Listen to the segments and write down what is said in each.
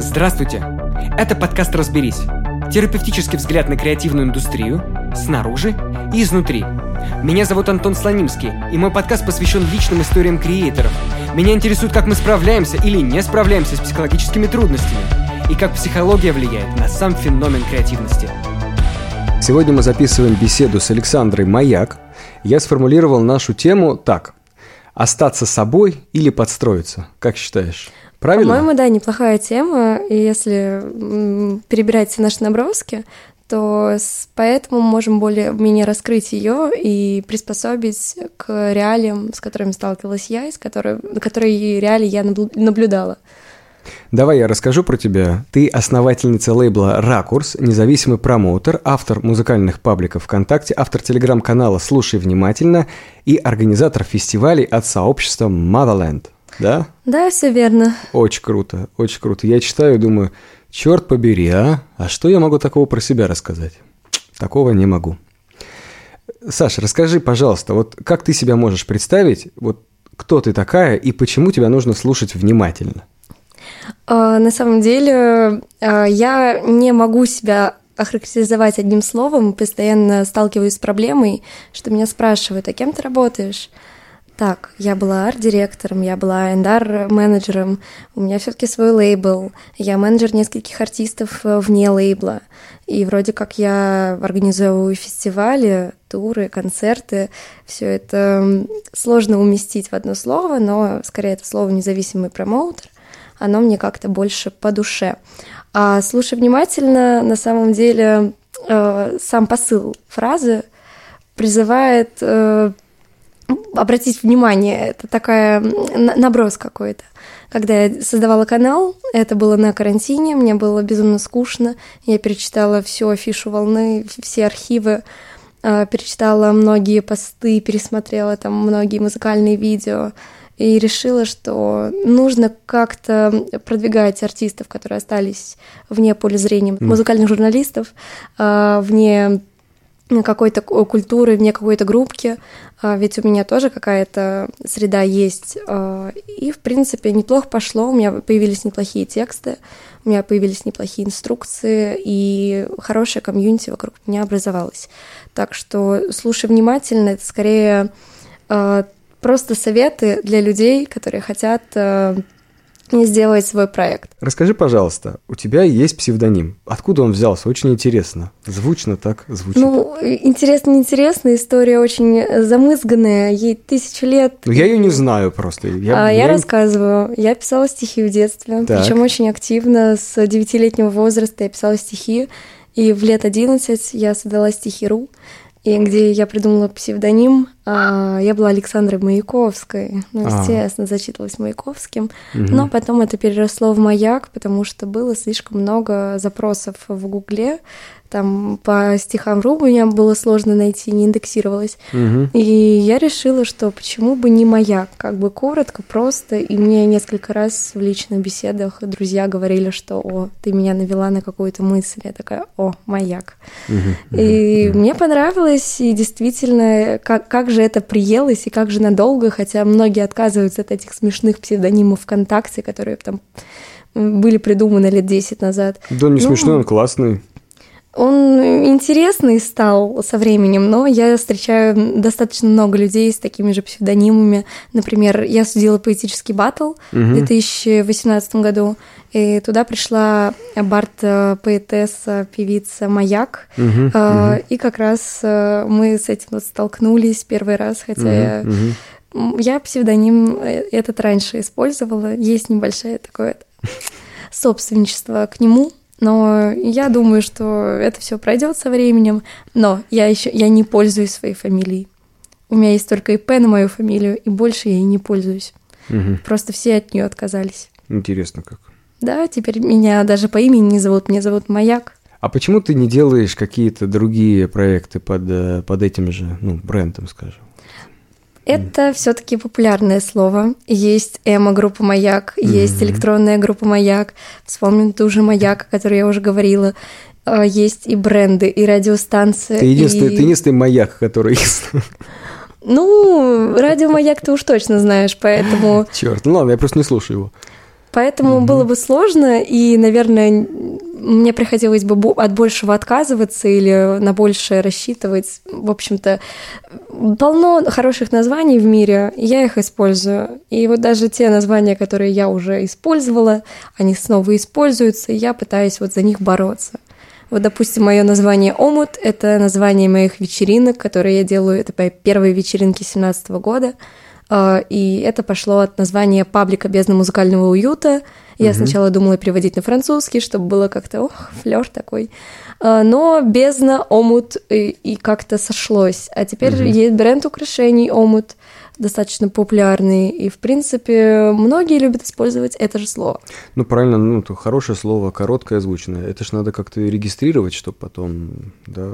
Здравствуйте! Это подкаст «Разберись». Терапевтический взгляд на креативную индустрию снаружи и изнутри. Меня зовут Антон Слонимский, и мой подкаст посвящен личным историям креаторов. Меня интересует, как мы справляемся или не справляемся с психологическими трудностями, и как психология влияет на сам феномен креативности. Сегодня мы записываем беседу с Александрой Маяк. Я сформулировал нашу тему так. Остаться собой или подстроиться? Как считаешь? Правильно? По-моему, да, неплохая тема. И если перебирать все наши наброски, то поэтому можем более-менее раскрыть ее и приспособить к реалиям, с которыми сталкивалась я, и с которой, которые реалии я наблюдала. Давай я расскажу про тебя. Ты основательница лейбла «Ракурс», независимый промоутер, автор музыкальных пабликов ВКонтакте, автор телеграм-канала «Слушай внимательно» и организатор фестивалей от сообщества Motherland. Да? Да, все верно. Очень круто, очень круто. Я читаю и думаю, черт побери, а? А что я могу такого про себя рассказать? Такого не могу. Саша, расскажи, пожалуйста, вот как ты себя можешь представить, вот кто ты такая и почему тебя нужно слушать внимательно? А, на самом деле, а, я не могу себя охарактеризовать одним словом, постоянно сталкиваюсь с проблемой, что меня спрашивают, а кем ты работаешь? Так, я была арт-директором, я была эндар-менеджером, у меня все таки свой лейбл, я менеджер нескольких артистов э, вне лейбла, и вроде как я организовываю фестивали, туры, концерты, все это сложно уместить в одно слово, но скорее это слово независимый промоутер, оно мне как-то больше по душе. А слушай внимательно, на самом деле э, сам посыл фразы призывает э, обратить внимание, это такая наброс какой-то. Когда я создавала канал, это было на карантине, мне было безумно скучно. Я перечитала всю афишу волны, все архивы, э, перечитала многие посты, пересмотрела там многие музыкальные видео и решила, что нужно как-то продвигать артистов, которые остались вне поля зрения музыкальных журналистов, э, вне какой-то культуры, вне какой-то группки, а, ведь у меня тоже какая-то среда есть. А, и, в принципе, неплохо пошло, у меня появились неплохие тексты, у меня появились неплохие инструкции, и хорошая комьюнити вокруг меня образовалась. Так что слушай внимательно, это скорее а, просто советы для людей, которые хотят не сделать свой проект. Расскажи, пожалуйста, у тебя есть псевдоним. Откуда он взялся? Очень интересно. Звучно так звучит. Ну, интересно, интересно. История очень замызганная. Ей тысячу лет. Ну, я ее не знаю просто. Я, а, я, я рассказываю. Я писала стихи в детстве. Так. Причем очень активно. С девятилетнего возраста я писала стихи. И в лет 11 я создала стихи.ру и где я придумала псевдоним. А, я была Александрой Маяковской. Ну, а. естественно, зачитывалась Маяковским. Угу. Но потом это переросло в маяк, потому что было слишком много запросов в Гугле там по стихам Ру меня было сложно найти, не индексировалось. Угу. И я решила, что почему бы не маяк, как бы коротко, просто. И мне несколько раз в личных беседах друзья говорили, что «О, ты меня навела на какую-то мысль». Я такая «О, маяк». Угу. И угу. мне понравилось, и действительно, как, как же это приелось, и как же надолго, хотя многие отказываются от этих смешных псевдонимов ВКонтакте, которые там были придуманы лет 10 назад. Да, не ну, смешной, он классный. Он интересный стал со временем, но я встречаю достаточно много людей с такими же псевдонимами. Например, я судила поэтический батл угу. в 2018 году, и туда пришла бард-поэтесса, певица Маяк, угу, угу. и как раз э, мы с этим вот столкнулись первый раз, хотя угу, я... Угу. Я псевдоним э, этот раньше использовала, есть небольшое такое собственничество к нему, но я думаю, что это все пройдет со временем. Но я еще я не пользуюсь своей фамилией. У меня есть только ИП на мою фамилию, и больше я ей не пользуюсь. Угу. Просто все от нее отказались. Интересно как. Да, теперь меня даже по имени не зовут, меня зовут Маяк. А почему ты не делаешь какие-то другие проекты под, э, под этим же ну, брендом, скажем? Это все-таки популярное слово. Есть эмо-группа «Маяк», mm-hmm. есть электронная группа «Маяк». Вспомним ту же «Маяк», о которой я уже говорила. А, есть и бренды, и радиостанции. Ты единственный, и... ты единственный «Маяк», который есть. Ну, радио «Маяк» ты уж точно знаешь, поэтому... Черт, ну ладно, я просто не слушаю его. Поэтому угу. было бы сложно, и, наверное, мне приходилось бы от большего отказываться или на большее рассчитывать. В общем-то, полно хороших названий в мире, я их использую. И вот даже те названия, которые я уже использовала, они снова используются, и я пытаюсь вот за них бороться. Вот, допустим, мое название «Омут» — это название моих вечеринок, которые я делаю. Это первые вечеринки 2017 года. А, и это пошло от названия паблика «Бездна музыкального уюта». Я угу. сначала думала переводить на французский, чтобы было как-то, ох, флер такой. А, но «Бездна», «Омут» и, и как-то сошлось. А теперь угу. есть бренд украшений «Омут», достаточно популярный, и, в принципе, многие любят использовать это же слово. Ну, правильно, ну, то хорошее слово, короткое, звучное. Это ж надо как-то регистрировать, чтобы потом, да...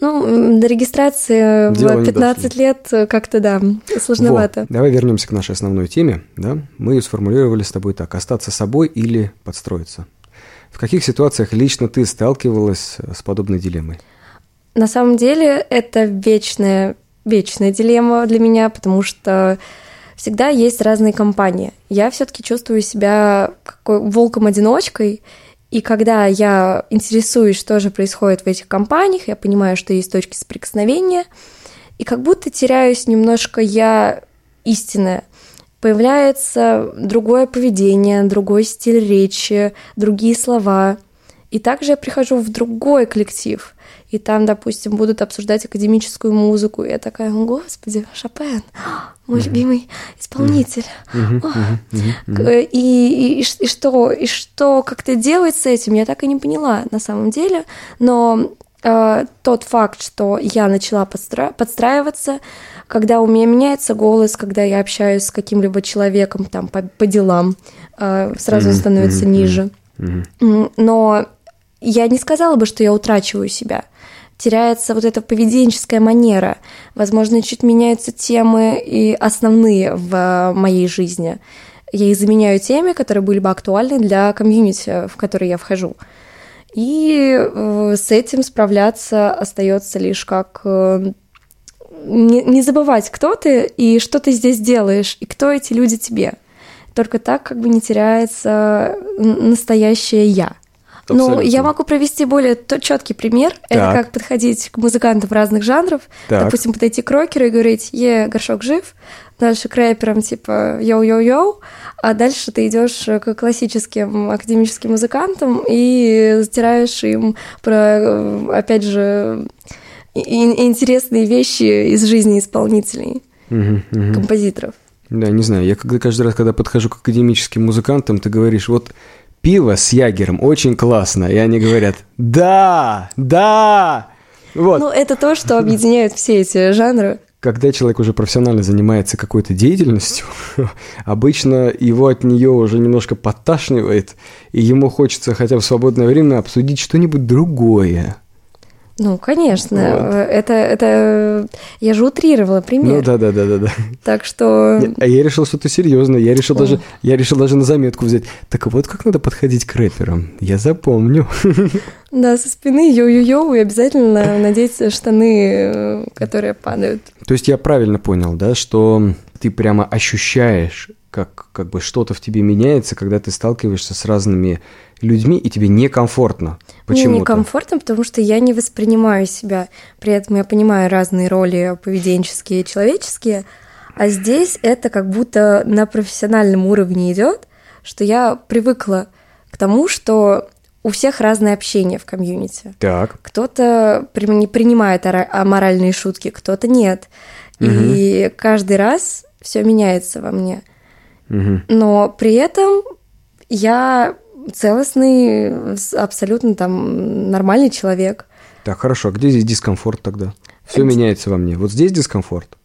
Ну, до регистрации Дело в 15 лет как-то, да, сложновато. Во, давай вернемся к нашей основной теме, да? Мы ее сформулировали с тобой так, остаться собой или подстроиться. В каких ситуациях лично ты сталкивалась с подобной дилеммой? На самом деле это вечная вечная дилемма для меня, потому что всегда есть разные компании. Я все-таки чувствую себя волком-одиночкой, и когда я интересуюсь, что же происходит в этих компаниях, я понимаю, что есть точки соприкосновения, и как будто теряюсь немножко я истинная. Появляется другое поведение, другой стиль речи, другие слова. И также я прихожу в другой коллектив – и там, допустим, будут обсуждать академическую музыку, и я такая, о, господи, Шопен, мой любимый исполнитель. И, и, и, что, и что как-то делать с этим, я так и не поняла на самом деле, но э, тот факт, что я начала подстра- подстраиваться, когда у меня меняется голос, когда я общаюсь с каким-либо человеком там по, по делам, э, сразу становится ниже. Но я не сказала бы, что я утрачиваю себя. Теряется вот эта поведенческая манера. Возможно, чуть меняются темы и основные в моей жизни. Я их заменяю теми, которые были бы актуальны для комьюнити, в который я вхожу. И э, с этим справляться остается лишь как э, не, забывать, кто ты и что ты здесь делаешь, и кто эти люди тебе. Только так как бы не теряется настоящее я. Ну, я могу провести более четкий пример. Так. Это как подходить к музыкантам разных жанров. Так. Допустим, подойти к рокеру и говорить, е, Горшок жив. Дальше к рэперам типа йоу-йоу-йоу. А дальше ты идешь к классическим академическим музыкантам и затираешь им про, опять же, интересные вещи из жизни исполнителей, угу, угу. композиторов. Да, не знаю, я когда каждый раз, когда подхожу к академическим музыкантам, ты говоришь, вот пиво с ягером очень классно. И они говорят, да, да. Вот. Ну, это то, что объединяет все эти жанры. Когда человек уже профессионально занимается какой-то деятельностью, обычно его от нее уже немножко подташнивает, и ему хочется хотя бы в свободное время обсудить что-нибудь другое. Ну, конечно, вот. это, это я же утрировала пример. Ну да, да, да, да, да. Так что. А я решил что-то серьезное. Я решил О. даже, я решил даже на заметку взять. Так вот, как надо подходить к рэперам. Я запомню. Да, со спины йоу-йоу-йоу и обязательно надеть штаны, которые падают. То есть я правильно понял, да, что ты прямо ощущаешь, как, как бы что-то в тебе меняется, когда ты сталкиваешься с разными людьми, и тебе некомфортно. Почему? Мне некомфортно, потому что я не воспринимаю себя. При этом я понимаю разные роли поведенческие и человеческие, а здесь это как будто на профессиональном уровне идет, что я привыкла к тому, что у всех разное общение в комьюнити. Так. Кто-то не принимает аморальные шутки, кто-то нет. Угу. И каждый раз все меняется во мне. Угу. Но при этом я целостный, абсолютно там нормальный человек. Так, хорошо. А где здесь дискомфорт тогда? Все меняется во мне. Вот здесь дискомфорт?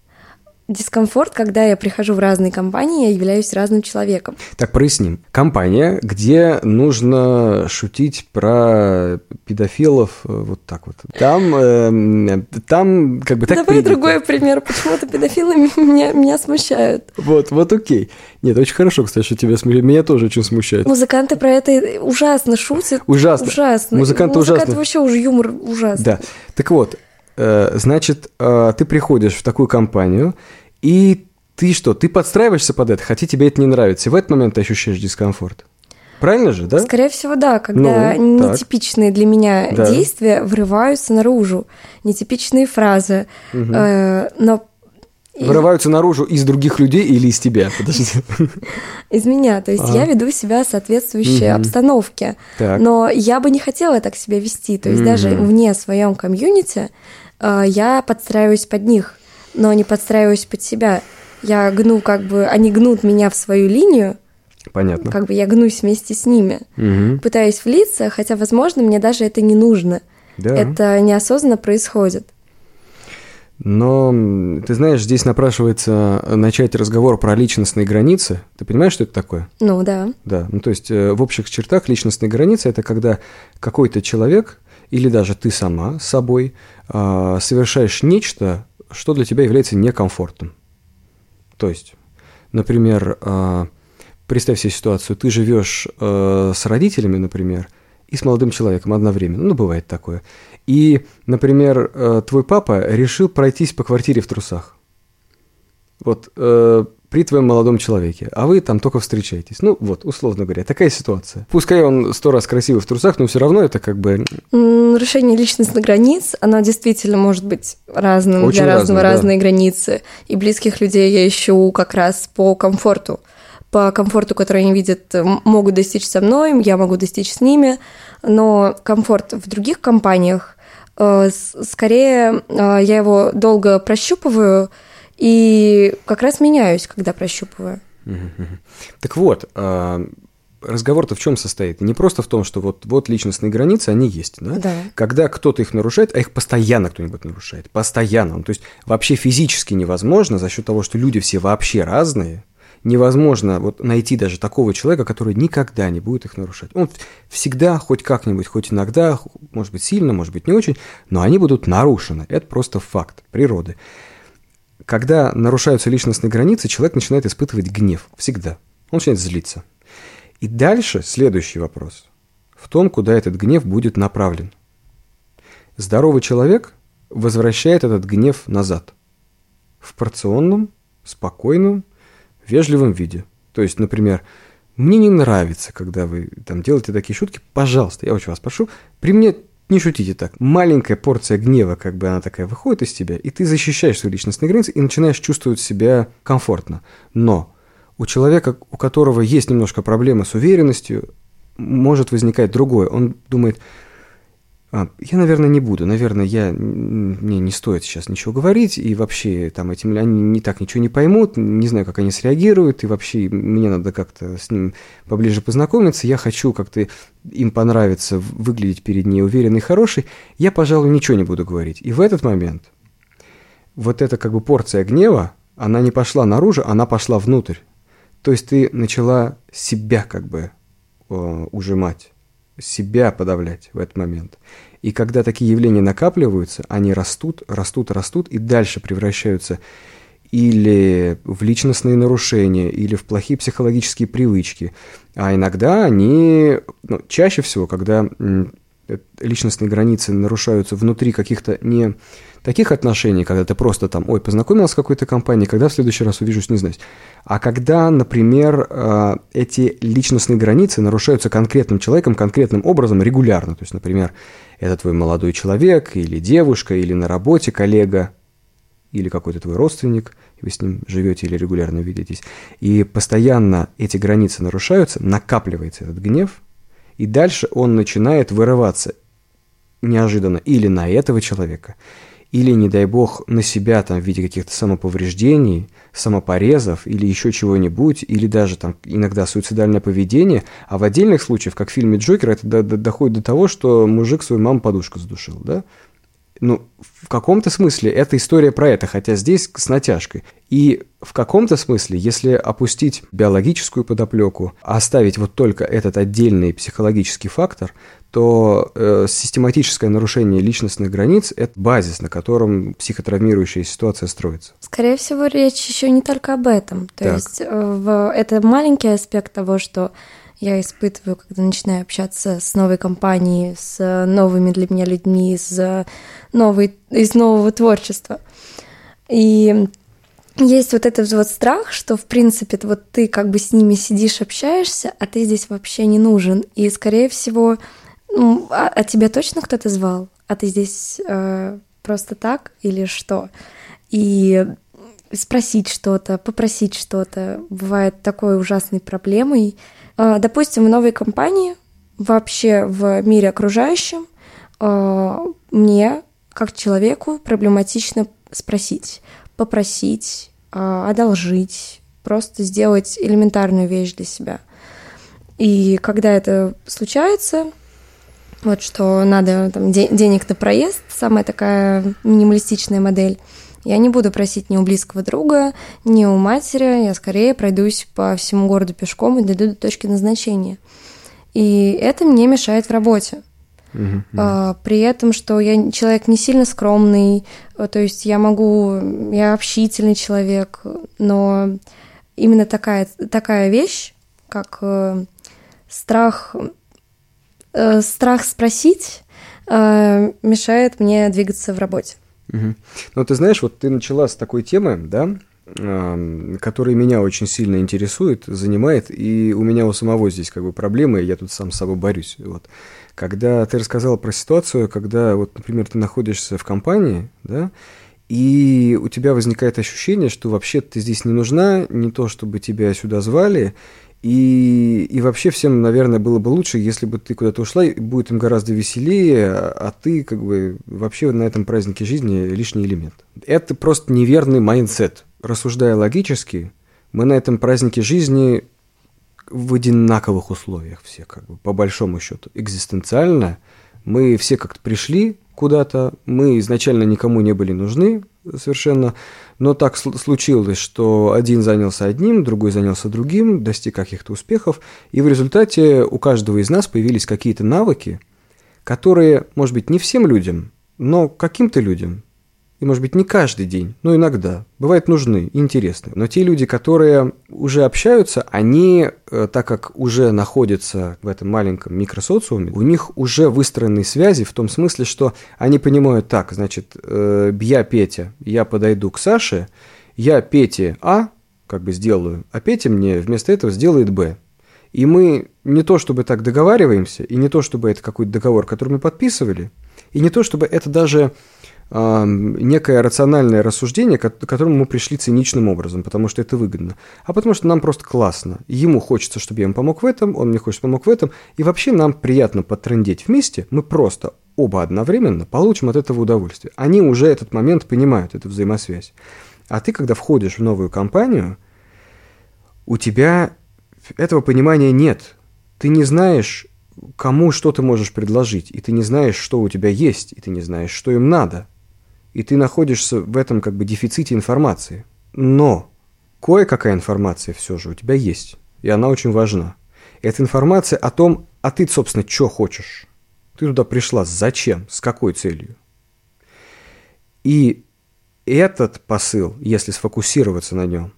Дискомфорт, когда я прихожу в разные компании, я являюсь разным человеком. Так, проясним. Компания, где нужно шутить про педофилов э, вот так вот. Там, э, там как бы так Давай принято. другой пример. Почему-то педофилы меня, меня смущают. Вот, вот окей. Нет, очень хорошо, кстати, что тебя смущает. Меня тоже очень смущает. Музыканты про это ужасно шутят. Ужасно. Ужасно. Музыканты, Музыканты ужасно. вообще уже юмор ужасный. Да. Так вот, Э, значит, э, ты приходишь в такую компанию, и ты что, ты подстраиваешься под это, хотя тебе это не нравится, и в этот момент ты ощущаешь дискомфорт. Правильно же, да? Скорее всего, да, когда Ну, так. нетипичные для меня Да. действия врываются наружу, нетипичные фразы. Э, но и- Вырываются наружу из других людей или из тебя? Подожди. из меня, то есть Ага. я веду себя соответствующей Мгм. обстановке. Так. Но я бы не хотела так себя вести. То есть даже Мгм. вне своем комьюнити э, я подстраиваюсь под них, но не подстраиваюсь под себя. Я гну как бы, они гнут меня в свою линию, Понятно. как бы я гнусь вместе с ними. Мгм. Пытаюсь влиться, хотя, возможно, мне даже это не нужно. Да. Это неосознанно происходит. Но, ты знаешь, здесь напрашивается начать разговор про личностные границы. Ты понимаешь, что это такое? Ну да. Да, ну то есть э, в общих чертах личностные границы это когда какой-то человек или даже ты сама с собой а, совершаешь нечто, что для тебя является некомфортным. То есть, например, а, представь себе ситуацию, ты живешь э, с родителями, например, и с молодым человеком одновременно. Ну, бывает такое. И, например, э, твой папа решил пройтись по квартире в трусах. Вот э, при твоем молодом человеке, а вы там только встречаетесь. Ну, вот, условно говоря, такая ситуация. Пускай он сто раз красивый в трусах, но все равно это как бы... Нарушение личностных границ, оно действительно может быть разным Очень для разного разное, да. разные границы. И близких людей я ищу как раз по комфорту. По комфорту, который они видят, могут достичь со мной, я могу достичь с ними. Но комфорт в других компаниях, э, скорее, э, я его долго прощупываю и как раз меняюсь, когда прощупываю. Так вот, а, разговор-то в чем состоит? Не просто в том, что вот, вот личностные границы, они есть, да? Да. Когда кто-то их нарушает, а их постоянно кто-нибудь нарушает, постоянно. Ну, то есть вообще физически невозможно за счет того, что люди все вообще разные, невозможно вот найти даже такого человека, который никогда не будет их нарушать. Он всегда, хоть как-нибудь, хоть иногда, может быть сильно, может быть не очень, но они будут нарушены. Это просто факт природы. Когда нарушаются личностные границы, человек начинает испытывать гнев. Всегда. Он начинает злиться. И дальше следующий вопрос. В том, куда этот гнев будет направлен. Здоровый человек возвращает этот гнев назад. В порционном, спокойном, вежливом виде. То есть, например, мне не нравится, когда вы там делаете такие шутки. Пожалуйста, я очень вас прошу, при мне не шутите так. Маленькая порция гнева, как бы она такая выходит из тебя, и ты защищаешь свои личностные границы и начинаешь чувствовать себя комфортно. Но у человека, у которого есть немножко проблемы с уверенностью, может возникать другое. Он думает, «А, я, наверное, не буду, наверное, я, мне не стоит сейчас ничего говорить, и вообще там этим они не так ничего не поймут, не знаю, как они среагируют, и вообще мне надо как-то с ним поближе познакомиться, я хочу как-то им понравиться, выглядеть перед ней уверенный, хороший, я, пожалуй, ничего не буду говорить. И в этот момент вот эта как бы порция гнева, она не пошла наружу, она пошла внутрь. То есть ты начала себя как бы э, ужимать, себя подавлять в этот момент. И когда такие явления накапливаются, они растут, растут, растут и дальше превращаются или в личностные нарушения, или в плохие психологические привычки. А иногда они, ну, чаще всего, когда э, личностные границы нарушаются внутри каких-то не таких отношений, когда ты просто там, ой, познакомился с какой-то компанией, когда в следующий раз увижусь, не знаю. А когда, например, э, эти личностные границы нарушаются конкретным человеком, конкретным образом регулярно. То есть, например, это твой молодой человек или девушка, или на работе коллега, или какой-то твой родственник, вы с ним живете или регулярно видитесь, и постоянно эти границы нарушаются, накапливается этот гнев, и дальше он начинает вырываться неожиданно или на этого человека, или, не дай бог, на себя там в виде каких-то самоповреждений, самопорезов или еще чего-нибудь, или даже там иногда суицидальное поведение, а в отдельных случаях, как в фильме «Джокер», это до- до- доходит до того, что мужик свою маму подушку задушил, да? Ну, в каком-то смысле это история про это, хотя здесь с натяжкой. И в каком-то смысле, если опустить биологическую подоплеку, оставить вот только этот отдельный психологический фактор, то э, систематическое нарушение личностных границ – это базис, на котором психотравмирующая ситуация строится. Скорее всего, речь еще не только об этом. То Так. есть э, в- это маленький аспект того, что я испытываю, когда начинаю общаться с новой компанией, с новыми для меня людьми, из, новой, из нового творчества. И есть вот этот вот страх, что, в принципе, вот ты как бы с ними сидишь, общаешься, а ты здесь вообще не нужен. И, скорее всего, а, а тебя точно кто-то звал? А ты здесь э, просто так или что? И спросить что-то, попросить что-то бывает такой ужасной проблемой. Э, допустим, в новой компании, вообще в мире окружающем, э, мне, как человеку, проблематично спросить, попросить, а, одолжить, просто сделать элементарную вещь для себя. И когда это случается, вот что надо там, де- денег на проезд, самая такая минималистичная модель, я не буду просить ни у близкого друга, ни у матери, я скорее пройдусь по всему городу пешком и дойду до точки назначения. И это мне мешает в работе. Uh-huh, При этом, что я человек не сильно скромный, э, то есть я могу, я общительный человек, но именно такая, такая вещь, как э, страх, страх спросить, мешает мне двигаться в работе. Угу. Ну, ты знаешь, вот ты начала с такой темы, да, которая меня очень сильно интересует, занимает, и у меня у самого здесь как бы проблемы, я тут сам с собой борюсь. Вот когда ты рассказал про ситуацию, когда, вот, например, ты находишься в компании, да, и у тебя возникает ощущение, что вообще ты здесь не нужна, не то, чтобы тебя сюда звали, и, и вообще всем, наверное, было бы лучше, если бы ты куда-то ушла, и будет им гораздо веселее, а ты как бы вообще на этом празднике жизни лишний элемент. Это просто неверный mindset. Рассуждая логически, мы на этом празднике жизни в одинаковых условиях все, как бы, по большому счету. Экзистенциально мы все как-то пришли куда-то, мы изначально никому не были нужны совершенно, но так случилось, что один занялся одним, другой занялся другим, достиг каких-то успехов, и в результате у каждого из нас появились какие-то навыки, которые, может быть, не всем людям, но каким-то людям и, может быть, не каждый день, но иногда, бывают нужны, интересны. Но те люди, которые уже общаются, они, э, так как уже находятся в этом маленьком микросоциуме, у них уже выстроены связи в том смысле, что они понимают так, значит, э, я Петя, я подойду к Саше, я Пете А, как бы сделаю, а Петя мне вместо этого сделает Б. И мы не то чтобы так договариваемся, и не то чтобы это какой-то договор, который мы подписывали, и не то чтобы это даже некое рациональное рассуждение, к которому мы пришли циничным образом, потому что это выгодно, а потому что нам просто классно. Ему хочется, чтобы я ему помог в этом, он мне хочет помог в этом, и вообще нам приятно потрендеть вместе, мы просто оба одновременно получим от этого удовольствие. Они уже этот момент понимают, эту взаимосвязь. А ты, когда входишь в новую компанию, у тебя этого понимания нет. Ты не знаешь, кому что ты можешь предложить, и ты не знаешь, что у тебя есть, и ты не знаешь, что им надо – и ты находишься в этом как бы дефиците информации. Но кое-какая информация все же у тебя есть, и она очень важна. Это информация о том, а ты, собственно, что хочешь. Ты туда пришла зачем, с какой целью. И этот посыл, если сфокусироваться на нем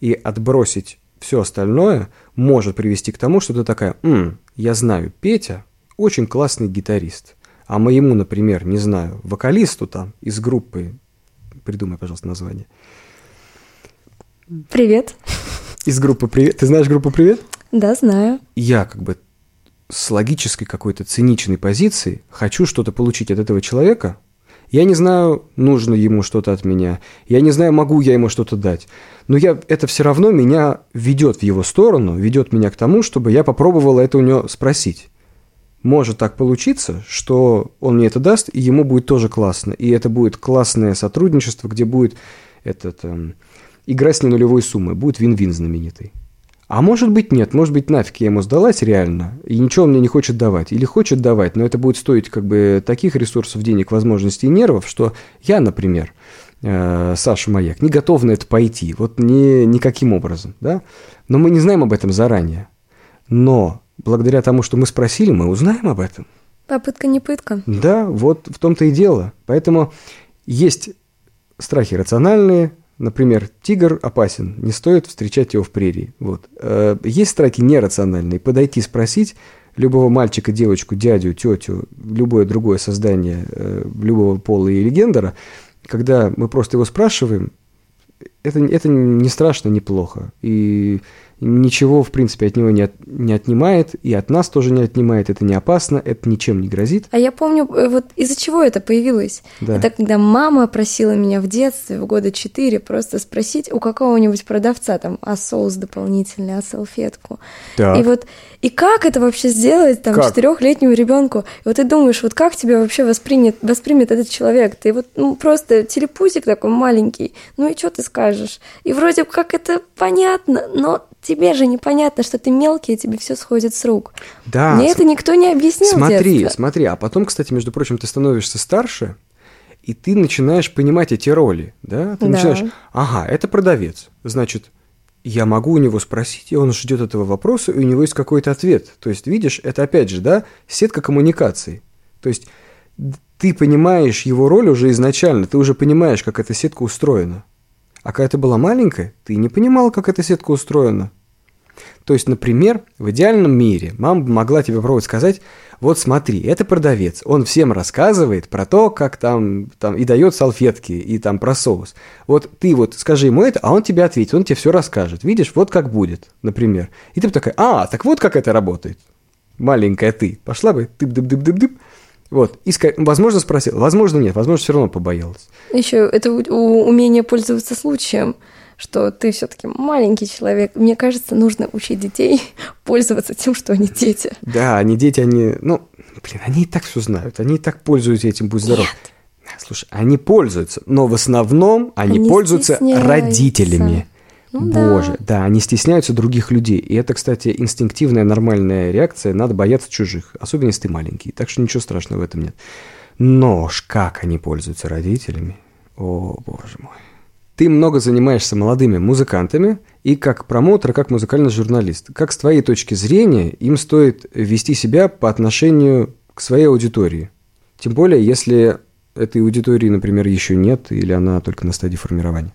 и отбросить все остальное, может привести к тому, что ты такая, М, я знаю, Петя очень классный гитарист – а моему, например, не знаю, вокалисту там из группы, придумай, пожалуйста, название. Привет. Из группы «Привет». Ты знаешь группу «Привет»? Да, знаю. Я как бы с логической какой-то циничной позиции хочу что-то получить от этого человека. Я не знаю, нужно ему что-то от меня. Я не знаю, могу я ему что-то дать. Но я, это все равно меня ведет в его сторону, ведет меня к тому, чтобы я попробовал это у него спросить может так получиться, что он мне это даст, и ему будет тоже классно. И это будет классное сотрудничество, где будет этот, эм, игра с нулевой суммой, будет вин-вин знаменитый. А может быть нет, может быть нафиг я ему сдалась реально, и ничего он мне не хочет давать. Или хочет давать, но это будет стоить как бы таких ресурсов, денег, возможностей и нервов, что я, например, э, Саша Маяк, не готов на это пойти, вот ни, никаким образом, да? Но мы не знаем об этом заранее. Но благодаря тому, что мы спросили, мы узнаем об этом. Попытка не пытка. Да, вот в том-то и дело. Поэтому есть страхи рациональные, Например, тигр опасен, не стоит встречать его в прерии. Вот. Э, есть страхи нерациональные. Подойти, спросить любого мальчика, девочку, дядю, тетю, любое другое создание э, любого пола или гендера, когда мы просто его спрашиваем, это, это не страшно, не плохо. И ничего, в принципе, от него не, от, не отнимает, и от нас тоже не отнимает, это не опасно, это ничем не грозит. А я помню, э, вот из-за чего это появилось. Да. Это когда мама просила меня в детстве, в года четыре, просто спросить у какого-нибудь продавца там, а соус дополнительный, а салфетку. Так. И вот, и как это вообще сделать там четырехлетнему ребенку? И вот ты думаешь, вот как тебя вообще воспринят, воспримет этот человек? Ты вот ну, просто телепузик такой маленький, ну и что ты скажешь? И вроде как это понятно, но тебе же непонятно, что ты мелкий, и тебе все сходит с рук. Да. Мне это никто не объяснил. Смотри, смотри, а потом, кстати, между прочим, ты становишься старше, и ты начинаешь понимать эти роли, да? Ты да. начинаешь, ага, это продавец, значит, я могу у него спросить, и он ждет этого вопроса, и у него есть какой-то ответ. То есть, видишь, это опять же, да, сетка коммуникаций. То есть, ты понимаешь его роль уже изначально, ты уже понимаешь, как эта сетка устроена. А когда ты была маленькая, ты не понимала, как эта сетка устроена. То есть, например, в идеальном мире мама могла тебе попробовать сказать, вот смотри, это продавец, он всем рассказывает про то, как там, там и дает салфетки, и там про соус. Вот ты вот скажи ему это, а он тебе ответит, он тебе все расскажет. Видишь, вот как будет, например. И ты бы такая, а, так вот как это работает. Маленькая ты. Пошла бы, тып-дып-дып-дып-дып, вот, и, возможно, спросил, возможно, нет, возможно, все равно побоялась. Еще это умение пользоваться случаем, что ты все-таки маленький человек. Мне кажется, нужно учить детей пользоваться тем, что они дети. Да, они дети, они, ну, блин, они и так все знают, они и так пользуются этим, будь здоров. Нет. Слушай, они пользуются, но в основном они, они пользуются родителями. Ну, Боже, да. да, они стесняются других людей. И это, кстати, инстинктивная нормальная реакция. Надо бояться чужих, особенно если ты маленький. Так что ничего страшного в этом нет. Но ж как они пользуются родителями? О, боже мой. Ты много занимаешься молодыми музыкантами и как промоутер, как музыкальный журналист. Как с твоей точки зрения им стоит вести себя по отношению к своей аудитории? Тем более, если этой аудитории, например, еще нет или она только на стадии формирования.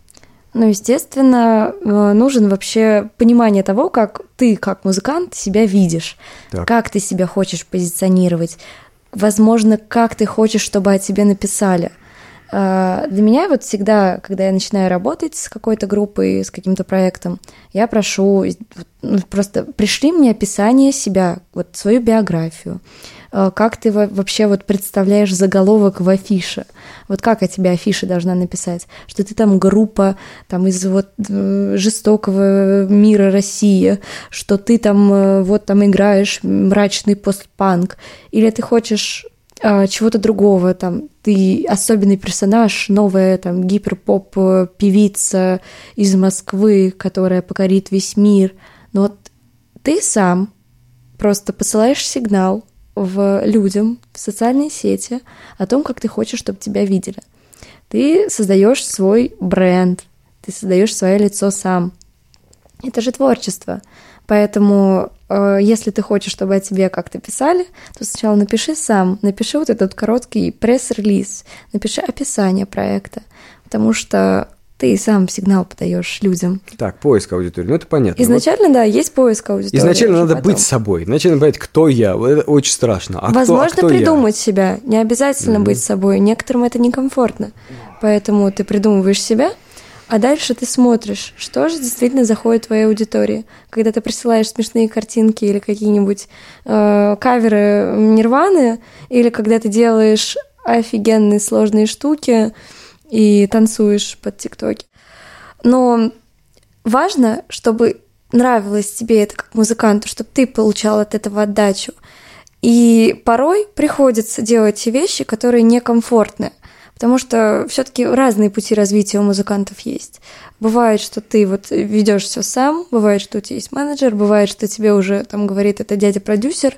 Ну, естественно, э, нужен вообще понимание того, как ты, как музыкант, себя видишь, так. как ты себя хочешь позиционировать, возможно, как ты хочешь, чтобы о тебе написали. Э, для меня вот всегда, когда я начинаю работать с какой-то группой, с каким-то проектом, я прошу, ну, просто пришли мне описание себя, вот свою биографию, как ты вообще вот представляешь заголовок в афише? Вот как о тебе афиша должна написать? Что ты там группа там из вот э, жестокого мира России, что ты там э, вот там играешь мрачный постпанк, или ты хочешь чего-то другого, там, ты особенный персонаж, новая там гиперпоп певица из Москвы, которая покорит весь мир. Но вот ты сам просто посылаешь сигнал, в людям в социальные сети о том, как ты хочешь, чтобы тебя видели. Ты создаешь свой бренд, ты создаешь свое лицо сам. Это же творчество. Поэтому, э, если ты хочешь, чтобы о тебе как-то писали, то сначала напиши сам, напиши вот этот короткий пресс-релиз, напиши описание проекта, потому что ты сам сигнал подаешь людям. Так, поиск аудитории, ну это понятно. Изначально, вот. да, есть поиск аудитории. Изначально надо потом. быть собой, изначально понять, кто я, это очень страшно. А Возможно, кто, а кто придумать я? себя, не обязательно mm-hmm. быть собой, некоторым это некомфортно, поэтому ты придумываешь себя, а дальше ты смотришь, что же действительно заходит в твоей аудитории. Когда ты присылаешь смешные картинки или какие-нибудь э, каверы Нирваны, или когда ты делаешь офигенные сложные штуки, и танцуешь под тиктоки. Но важно, чтобы нравилось тебе это как музыканту, чтобы ты получал от этого отдачу. И порой приходится делать вещи, которые некомфортны, потому что все-таки разные пути развития у музыкантов есть. Бывает, что ты вот ведешь все сам, бывает, что у тебя есть менеджер, бывает, что тебе уже там говорит это дядя-продюсер,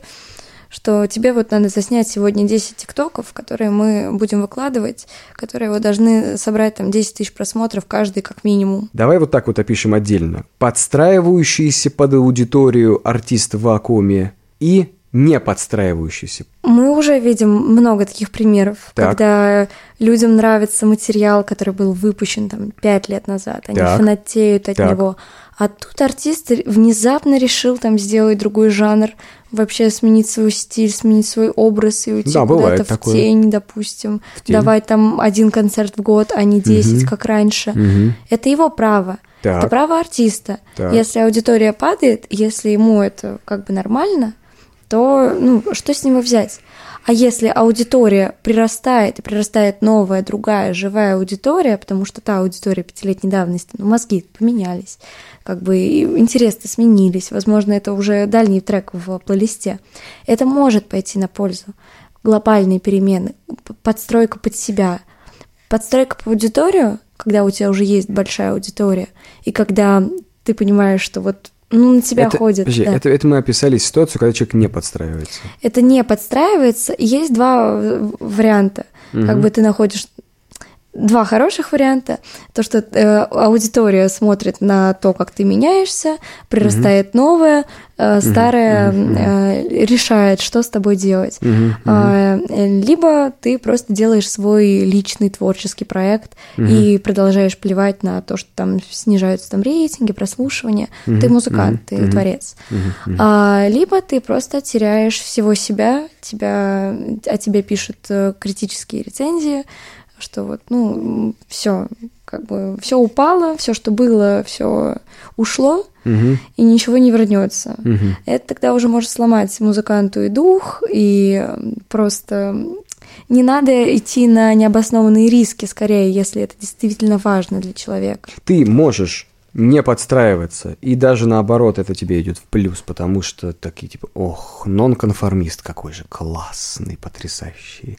что тебе вот надо заснять сегодня 10 тиктоков, которые мы будем выкладывать, которые вот должны собрать там 10 тысяч просмотров каждый как минимум. Давай вот так вот опишем отдельно. Подстраивающийся под аудиторию артист в вакууме и не подстраивающийся. Мы уже видим много таких примеров, так. когда людям нравится материал, который был выпущен там 5 лет назад, они так. фанатеют от так. него, А тут артист внезапно решил там сделать другой жанр, вообще сменить свой стиль, сменить свой образ и уйти Да, куда-то в такое. тень, допустим. В тень. Давать там один концерт в год, а не 10, Мгм. как раньше. Мгм. Это его право. Так. Это право артиста. Так. Если аудитория падает, если ему это как бы нормально, то ну, что с него взять? А если аудитория прирастает, и прирастает новая, другая, живая аудитория, потому что та аудитория пятилетней давности, ну, мозги поменялись, как бы интересы сменились, возможно, это уже дальний трек в плейлисте, это может пойти на пользу. Глобальные перемены, подстройка под себя, подстройка по аудиторию, когда у тебя уже есть большая аудитория, и когда ты понимаешь, что вот ну, на тебя это, ходят. подожди, да. это, это мы описали ситуацию, когда человек не подстраивается. Это не подстраивается. Есть два э, варианта. Как Мгм. бы ты находишь два хороших варианта. То, что э, аудитория смотрит на то, как ты меняешься, прирастает новое, э, старое мгм. э, решает, что с тобой делать. А, э, Либо ты просто делаешь свой личный творческий проект и продолжаешь плевать на то, что там снижаются там рейтинги, прослушивания. Ты Мгм, музыкант, мгм, ты творец. Мгм. А, либо ты просто теряешь всего себя, тебя, о тебе пишут э, критические рецензии, что вот, ну, все, как бы все упало, все, что было, все ушло, Мгм, и ничего не вернется. мгм. Это тогда уже может сломать музыканту и дух, и просто не надо идти на необоснованные риски, скорее, если это действительно важно для человека. Ты можешь не подстраиваться, и даже наоборот это тебе идет в плюс, потому что такие типа, ох, нонконформист какой же классный, потрясающий.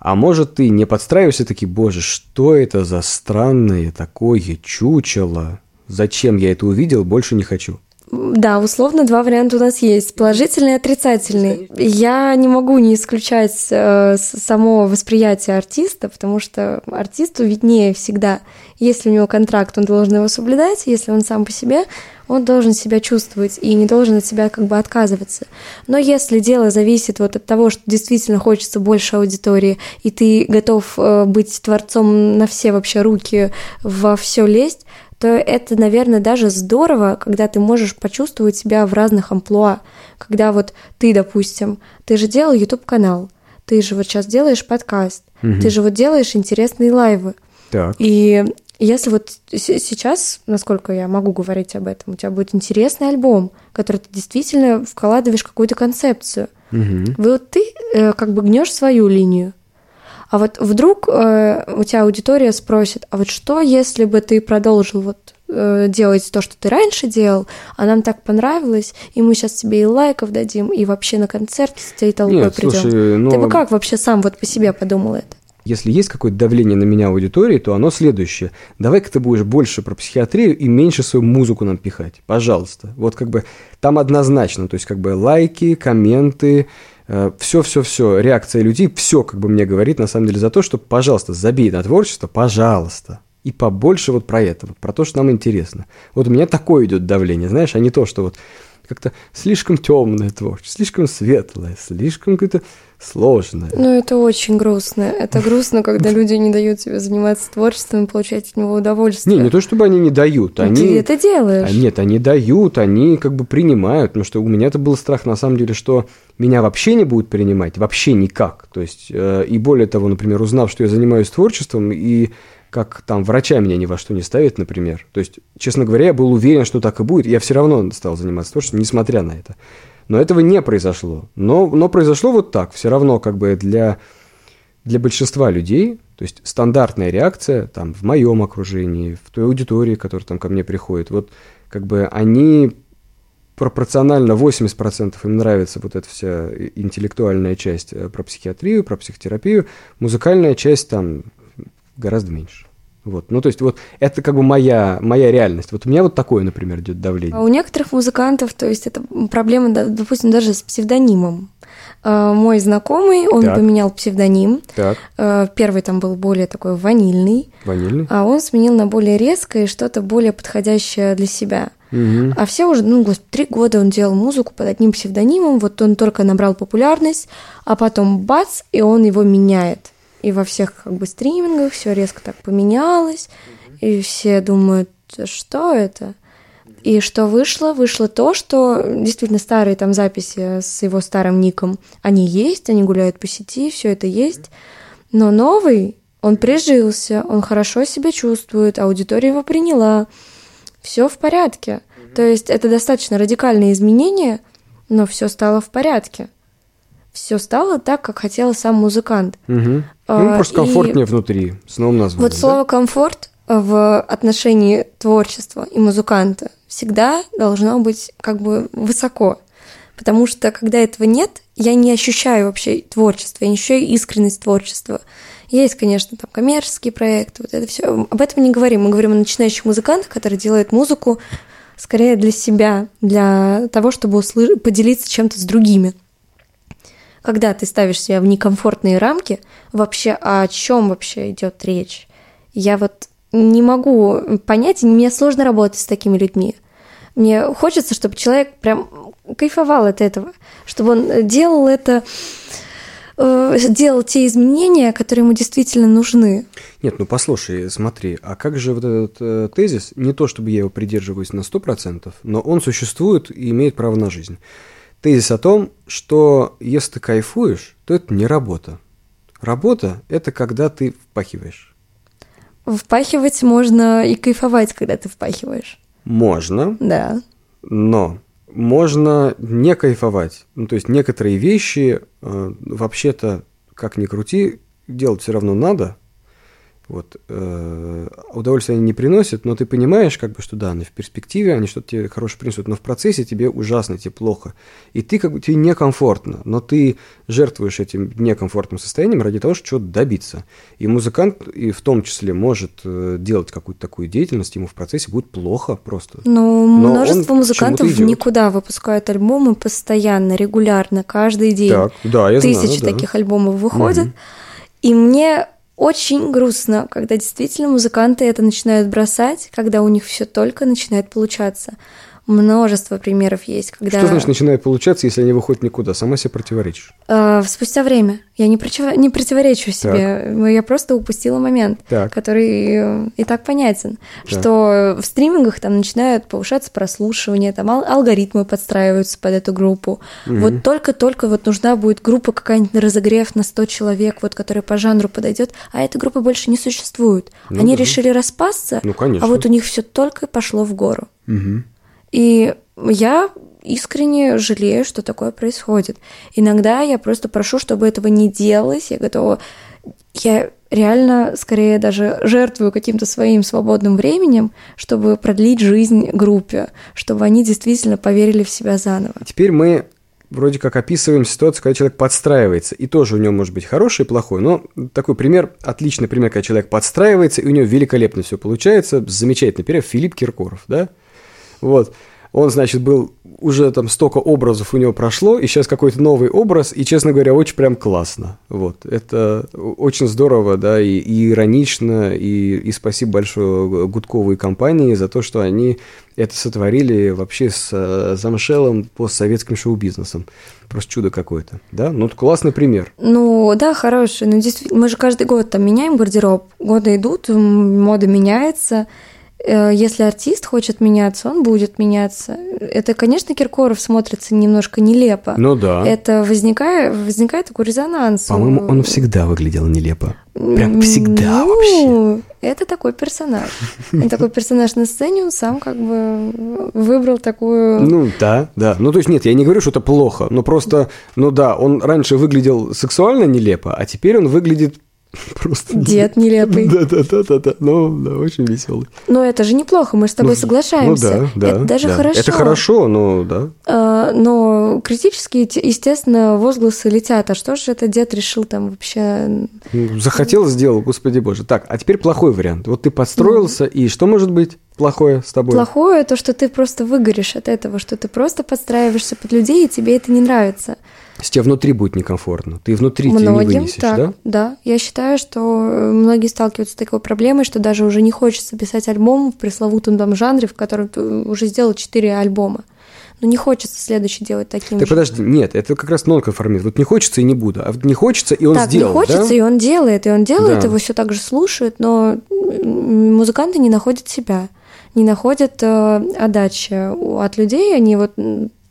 А может ты не подстраиваешься, такие, боже, что это за странное такое чучело? Зачем я это увидел, больше не хочу. Да, условно два варианта у нас есть, положительный и отрицательный. Я не могу не исключать э, само восприятие артиста, потому что артисту виднее всегда. Если у него контракт, он должен его соблюдать, если он сам по себе, он должен себя чувствовать и не должен от себя как бы отказываться. Но если дело зависит вот от того, что действительно хочется больше аудитории, и ты готов э, быть творцом на все вообще руки, во все лезть, то это, наверное, даже здорово, когда ты можешь почувствовать себя в разных амплуа. Когда вот ты, допустим, ты же делал YouTube-канал, ты же вот сейчас делаешь подкаст, Мгм. ты же вот делаешь интересные лайвы. Так. И если вот сейчас, насколько я могу говорить об этом, у тебя будет интересный альбом, который ты действительно вкладываешь какую-то концепцию. Вы вот ты э, как бы гнешь свою линию. А вот вдруг э, у тебя аудитория спросит, а вот что, если бы ты продолжил вот э, делать то, что ты раньше делал, а нам так понравилось, и мы сейчас тебе и лайков дадим, и вообще на концерт с всей толпой Нет, придем. слушай, ну... Ты бы как вообще сам вот по себе подумал это? Если есть какое-то давление на меня аудитории, то оно следующее. Давай-ка ты будешь больше про психиатрию и меньше свою музыку нам пихать. Пожалуйста. Вот как бы там однозначно. То есть как бы лайки, комменты, все-все-все, реакция людей, все как бы мне говорит на самом деле за то, что, пожалуйста, забей на творчество, пожалуйста. И побольше вот про это, вот про то, что нам интересно. Вот у меня такое идет давление, знаешь, а не то, что вот как-то слишком темное творчество, слишком светлое, слишком какое-то сложное. Ну, это очень грустно. Это грустно, когда люди не дают тебе заниматься творчеством и получать от него удовольствие. Не, не то чтобы они не дают, Ну, они... Ты это делаешь. А, Нет, они дают, они как бы принимают, потому что у меня это был страх на самом деле, что меня вообще не будут принимать, вообще никак. То есть, э, и более того, например, узнав, что я занимаюсь творчеством, и как там врача меня ни во что не ставит, например. То есть, честно говоря, я был уверен, что так и будет, я все равно стал заниматься творчеством, несмотря на это. Но этого не произошло. Но, но произошло вот так. Все равно как бы для, для большинства людей, то есть стандартная реакция там в моем окружении, в той аудитории, которая там ко мне приходит, вот как бы они пропорционально 80% им нравится вот эта вся интеллектуальная часть э, про психиатрию, про психотерапию, музыкальная часть там гораздо меньше. Вот. Ну, то есть, вот это как бы моя, моя реальность. Вот у меня вот такое, например, идет давление. А у некоторых музыкантов, то есть это проблема, допустим, даже с псевдонимом. А, Мой знакомый, он Так. поменял псевдоним. Так, А, Первый там был более такой ванильный, ванильный. а он сменил на более резкое и что-то более подходящее для себя. Мгм. А все уже, ну, три года он делал музыку под одним псевдонимом, вот он только набрал популярность, а потом бац, и он его меняет. И во всех как бы стримингах все резко так поменялось, и все думают, что это? И что вышло? Вышло то, что действительно старые там записи с его старым ником, они есть, они гуляют по сети, все это есть. Но новый, он прижился, он хорошо себя чувствует, аудитория его приняла, все в порядке. То есть это достаточно радикальные изменения, но все стало в порядке. Все стало так, как хотел сам музыкант. Угу. Ну, просто и комфортнее внутри, с новым названием. Вот да? слово комфорт в отношении творчества и музыканта всегда должно быть как бы высоко. Потому что когда этого нет, я не ощущаю вообще творчество, я не ощущаю искренность творчества. Есть, конечно, там коммерческие проекты, вот это все. Об этом не говорим. Мы говорим о начинающих музыкантах, которые делают музыку скорее для себя, для того, чтобы услы- поделиться чем-то с другими. Когда ты ставишь себя в некомфортные рамки, вообще о чем вообще идет речь? Я вот не могу понять, мне сложно работать с такими людьми. Мне хочется, чтобы человек прям кайфовал от этого, чтобы он делал это, э, делал те изменения, которые ему действительно нужны. Нет, ну послушай, смотри, а как же вот этот э, тезис, не то чтобы я его придерживаюсь на 100%, но он существует и имеет право на жизнь. Тезис о том, что если ты кайфуешь, то это не работа. Работа – это когда ты впахиваешь. Впахивать можно и кайфовать, когда ты впахиваешь. Можно, Да. но можно не кайфовать. Ну, то есть некоторые вещи э, вообще-то, как ни крути, делать все равно надо. Вот, э, удовольствие они не приносят, но ты понимаешь, как бы, что да, они в перспективе, они что-то тебе хорошее принесут, но в процессе тебе ужасно, тебе плохо. И ты как бы, тебе некомфортно, но ты жертвуешь этим некомфортным состоянием ради того, чтобы чего-то добиться. И музыкант, и в том числе, может э, делать какую-то такую деятельность, ему в процессе будет плохо просто. Ну, Но множество музыкантов никуда выпускают альбомы постоянно, регулярно, каждый день. Так, да, я Тысячи знаю, да. таких альбомов выходят. И мне очень грустно, когда действительно музыканты это начинают бросать, когда у них все только начинает получаться. Множество примеров есть, когда Что значит начинает получаться, если они выходят никуда? Сама себе противоречишь. э, спустя время я не, против- не противоречу себе, я просто упустила момент, Так. который э, и так понятен, Так. что в стримингах там начинают повышаться прослушивания, там ал- алгоритмы подстраиваются под эту группу. Вот только-только вот нужна будет группа какая-нибудь на разогрев на 100 человек, вот, которая по жанру подойдет, а этой группы больше не существует. Ну Они да. решили распасться, Ну, конечно. а вот у них все только пошло в гору. Мгм. И я искренне жалею, что такое происходит. Иногда я просто прошу, чтобы этого не делалось. Я готова... Я реально скорее даже жертвую каким-то своим свободным временем, чтобы продлить жизнь группе, чтобы они действительно поверили в себя заново. Теперь мы вроде как описываем ситуацию, когда человек подстраивается, и тоже у него может быть хороший и плохой, но такой пример, отличный пример, когда человек подстраивается, и у него великолепно все получается, замечательный пример, Филипп Киркоров, да? Вот. Он, значит, был уже там столько образов у него прошло, и сейчас какой-то новый образ, и, честно говоря, очень прям классно. Вот. Это очень здорово, да, и, и иронично, и, и спасибо большое Гудковой компании за то, что они это сотворили вообще с замшелым постсоветским шоу-бизнесом. Просто чудо какое-то, да? Ну, классный пример. Ну, да, хороший. Но действительно, мы же каждый год там меняем гардероб. Годы идут, мода меняется. Э, Если артист хочет меняться, он будет меняться. Это, конечно, Киркоров смотрится немножко нелепо. Ну да. Это возникает, возникает такой резонанс. По-моему, он всегда выглядел нелепо. Прям всегда ну, вообще. Это такой персонаж. Он такой персонаж на сцене, он сам как бы выбрал такую... Ну да, да. Ну то есть нет, я не говорю, что это плохо, но просто, ну да, он раньше выглядел сексуально нелепо, а теперь он выглядит просто... Дед нелепый. Да, да, да, да, да. Ну, да, очень веселый. Но это же неплохо, мы с тобой соглашаемся. Ну да, да. Это даже да. хорошо. Это хорошо, но да. А, Но критические, те- естественно, возгласы летят. А что же этот дед решил там вообще? Ну, Захотел, сделал, господи боже. Так, а теперь плохой вариант. Вот ты подстроился, и что может быть плохое с тобой? Плохое то, что ты просто выгоришь от этого, что ты просто подстраиваешься под людей, и тебе это не нравится. Если тебе внутри будет некомфортно, ты внутри тебя не Многим вынесешь, так, да? да. Я считаю, что э, многие сталкиваются с такой проблемой, что даже уже не хочется писать альбом в пресловутом там жанре, в котором ты уже сделал четыре альбома. Но не хочется следующий делать таким Так же. подожди, нет, это как раз нонконформизм. Вот не хочется и не буду. А вот не хочется, и он так, сделал, не хочется, да? и он делает, и он делает, Да. его все так же слушают, но музыканты не находят себя. не находят э, отдачи от людей, они вот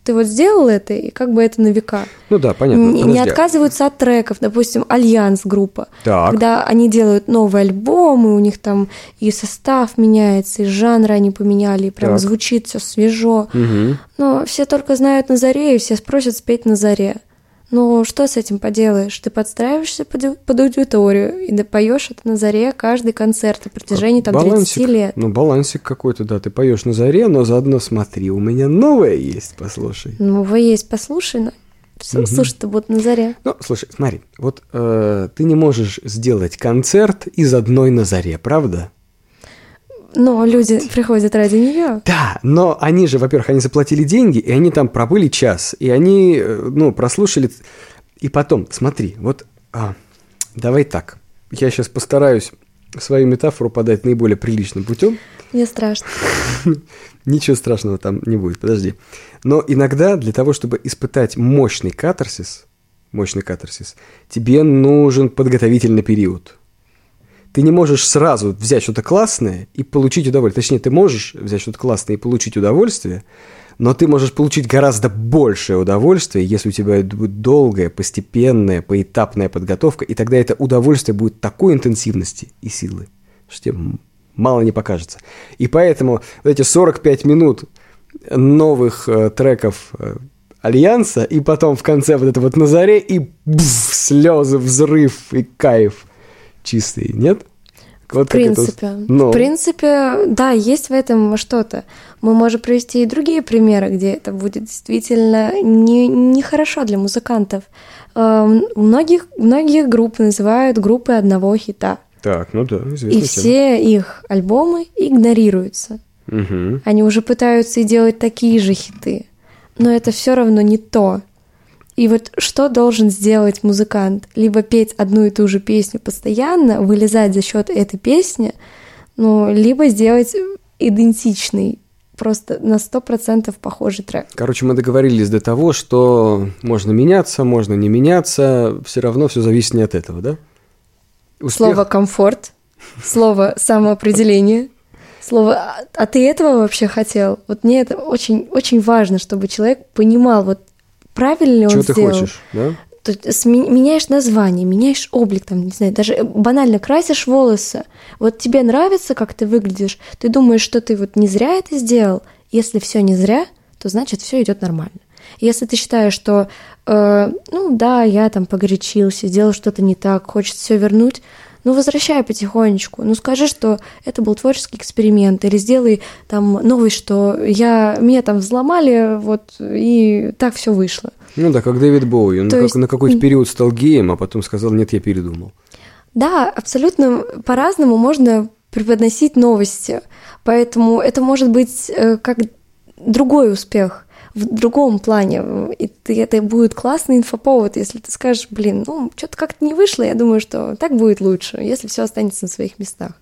ты вот сделал это, и как бы это на века. Ну да, понятно. Не, не отказываются от треков, допустим, Альянс группа. Так. Когда они делают новый альбом, и у них там и состав меняется, и жанры они поменяли, и прям Так. звучит все свежо. Мгм. Но все только знают на заре, и все спросят спеть на заре. Ну, что с этим поделаешь? Ты подстраиваешься под, под аудиторию и поешь это на заре каждый концерт на протяжении там 30 лет. Ну, балансик какой-то, да. Ты поешь на заре, но заодно смотри, у меня новое есть, послушай. Вы есть, послушай, но все Мгм. слушать-то будут на заре. Ну, слушай, смотри, вот э, ты не можешь сделать концерт из одной на заре, правда? Но люди приходят ради нее. Да, но они же, во-первых, они заплатили деньги, и они там пробыли час, и они, э, ну, прослушали. И потом, смотри, вот, а, давай так, я сейчас постараюсь свою метафору подать наиболее приличным путем. Мне страшно. Ничего страшного там не будет, подожди. Но иногда для того, чтобы испытать мощный катарсис, мощный катарсис, тебе нужен подготовительный период. Ты не можешь сразу взять что-то классное и получить удовольствие. Точнее, ты можешь взять что-то классное и получить удовольствие, но ты можешь получить гораздо большее удовольствие, если у тебя будет долгая, постепенная, поэтапная подготовка, и тогда это удовольствие будет такой интенсивности и силы, что тебе мало не покажется. И поэтому вот эти 45 минут новых э, треков э, Альянса, и потом в конце вот это вот на заре, и бф, слезы, взрыв и кайф чистый, нет? Вот В как это- принципе. Ну, В принципе, да, есть в этом что-то. Мы можем привести и другие примеры, где это будет действительно не- нехорошо для музыкантов. Эм, Многих, многих групп называют группой одного хита. Так, ну да, И известная тема. все их альбомы игнорируются. Мгм. Они уже пытаются и делать такие же хиты. Но это все равно не то. И вот что должен сделать музыкант? Либо петь одну и ту же песню постоянно, вылезать за счет этой песни, ну, либо сделать идентичный, просто на 100% похожий трек. Короче, мы договорились до того, что можно меняться, можно не меняться, все равно все зависит не от этого, да? Успех- Слово «комфорт», слово «самоопределение», слово «а- «а ты этого вообще хотел?» Вот мне это очень, очень важно, чтобы человек понимал, вот правильно ли он Чего ты сделал. хочешь, да? То есть меняешь название, меняешь облик, там, не знаю, даже банально красишь волосы. Вот тебе нравится, как ты выглядишь, ты думаешь, что ты вот не зря это сделал. Если все не зря, то значит все идет нормально. Если ты считаешь, что, э, ну да, я там погорячился, сделал что-то не так, хочется все вернуть, ну возвращай потихонечку. Ну скажи, что это был творческий эксперимент, или сделай там новый, что я меня там взломали, вот и так все вышло. Ну да, как Дэвид Боуи. Он То как- есть- на какой-то период стал геем, а потом сказал, нет, я передумал. Да, абсолютно по-разному можно преподносить новости. Поэтому это может быть э, как другой успех в другом плане. И ты, это будет классный инфоповод, если ты скажешь, блин, ну, что-то как-то не вышло, я думаю, что так будет лучше, если все останется на своих местах.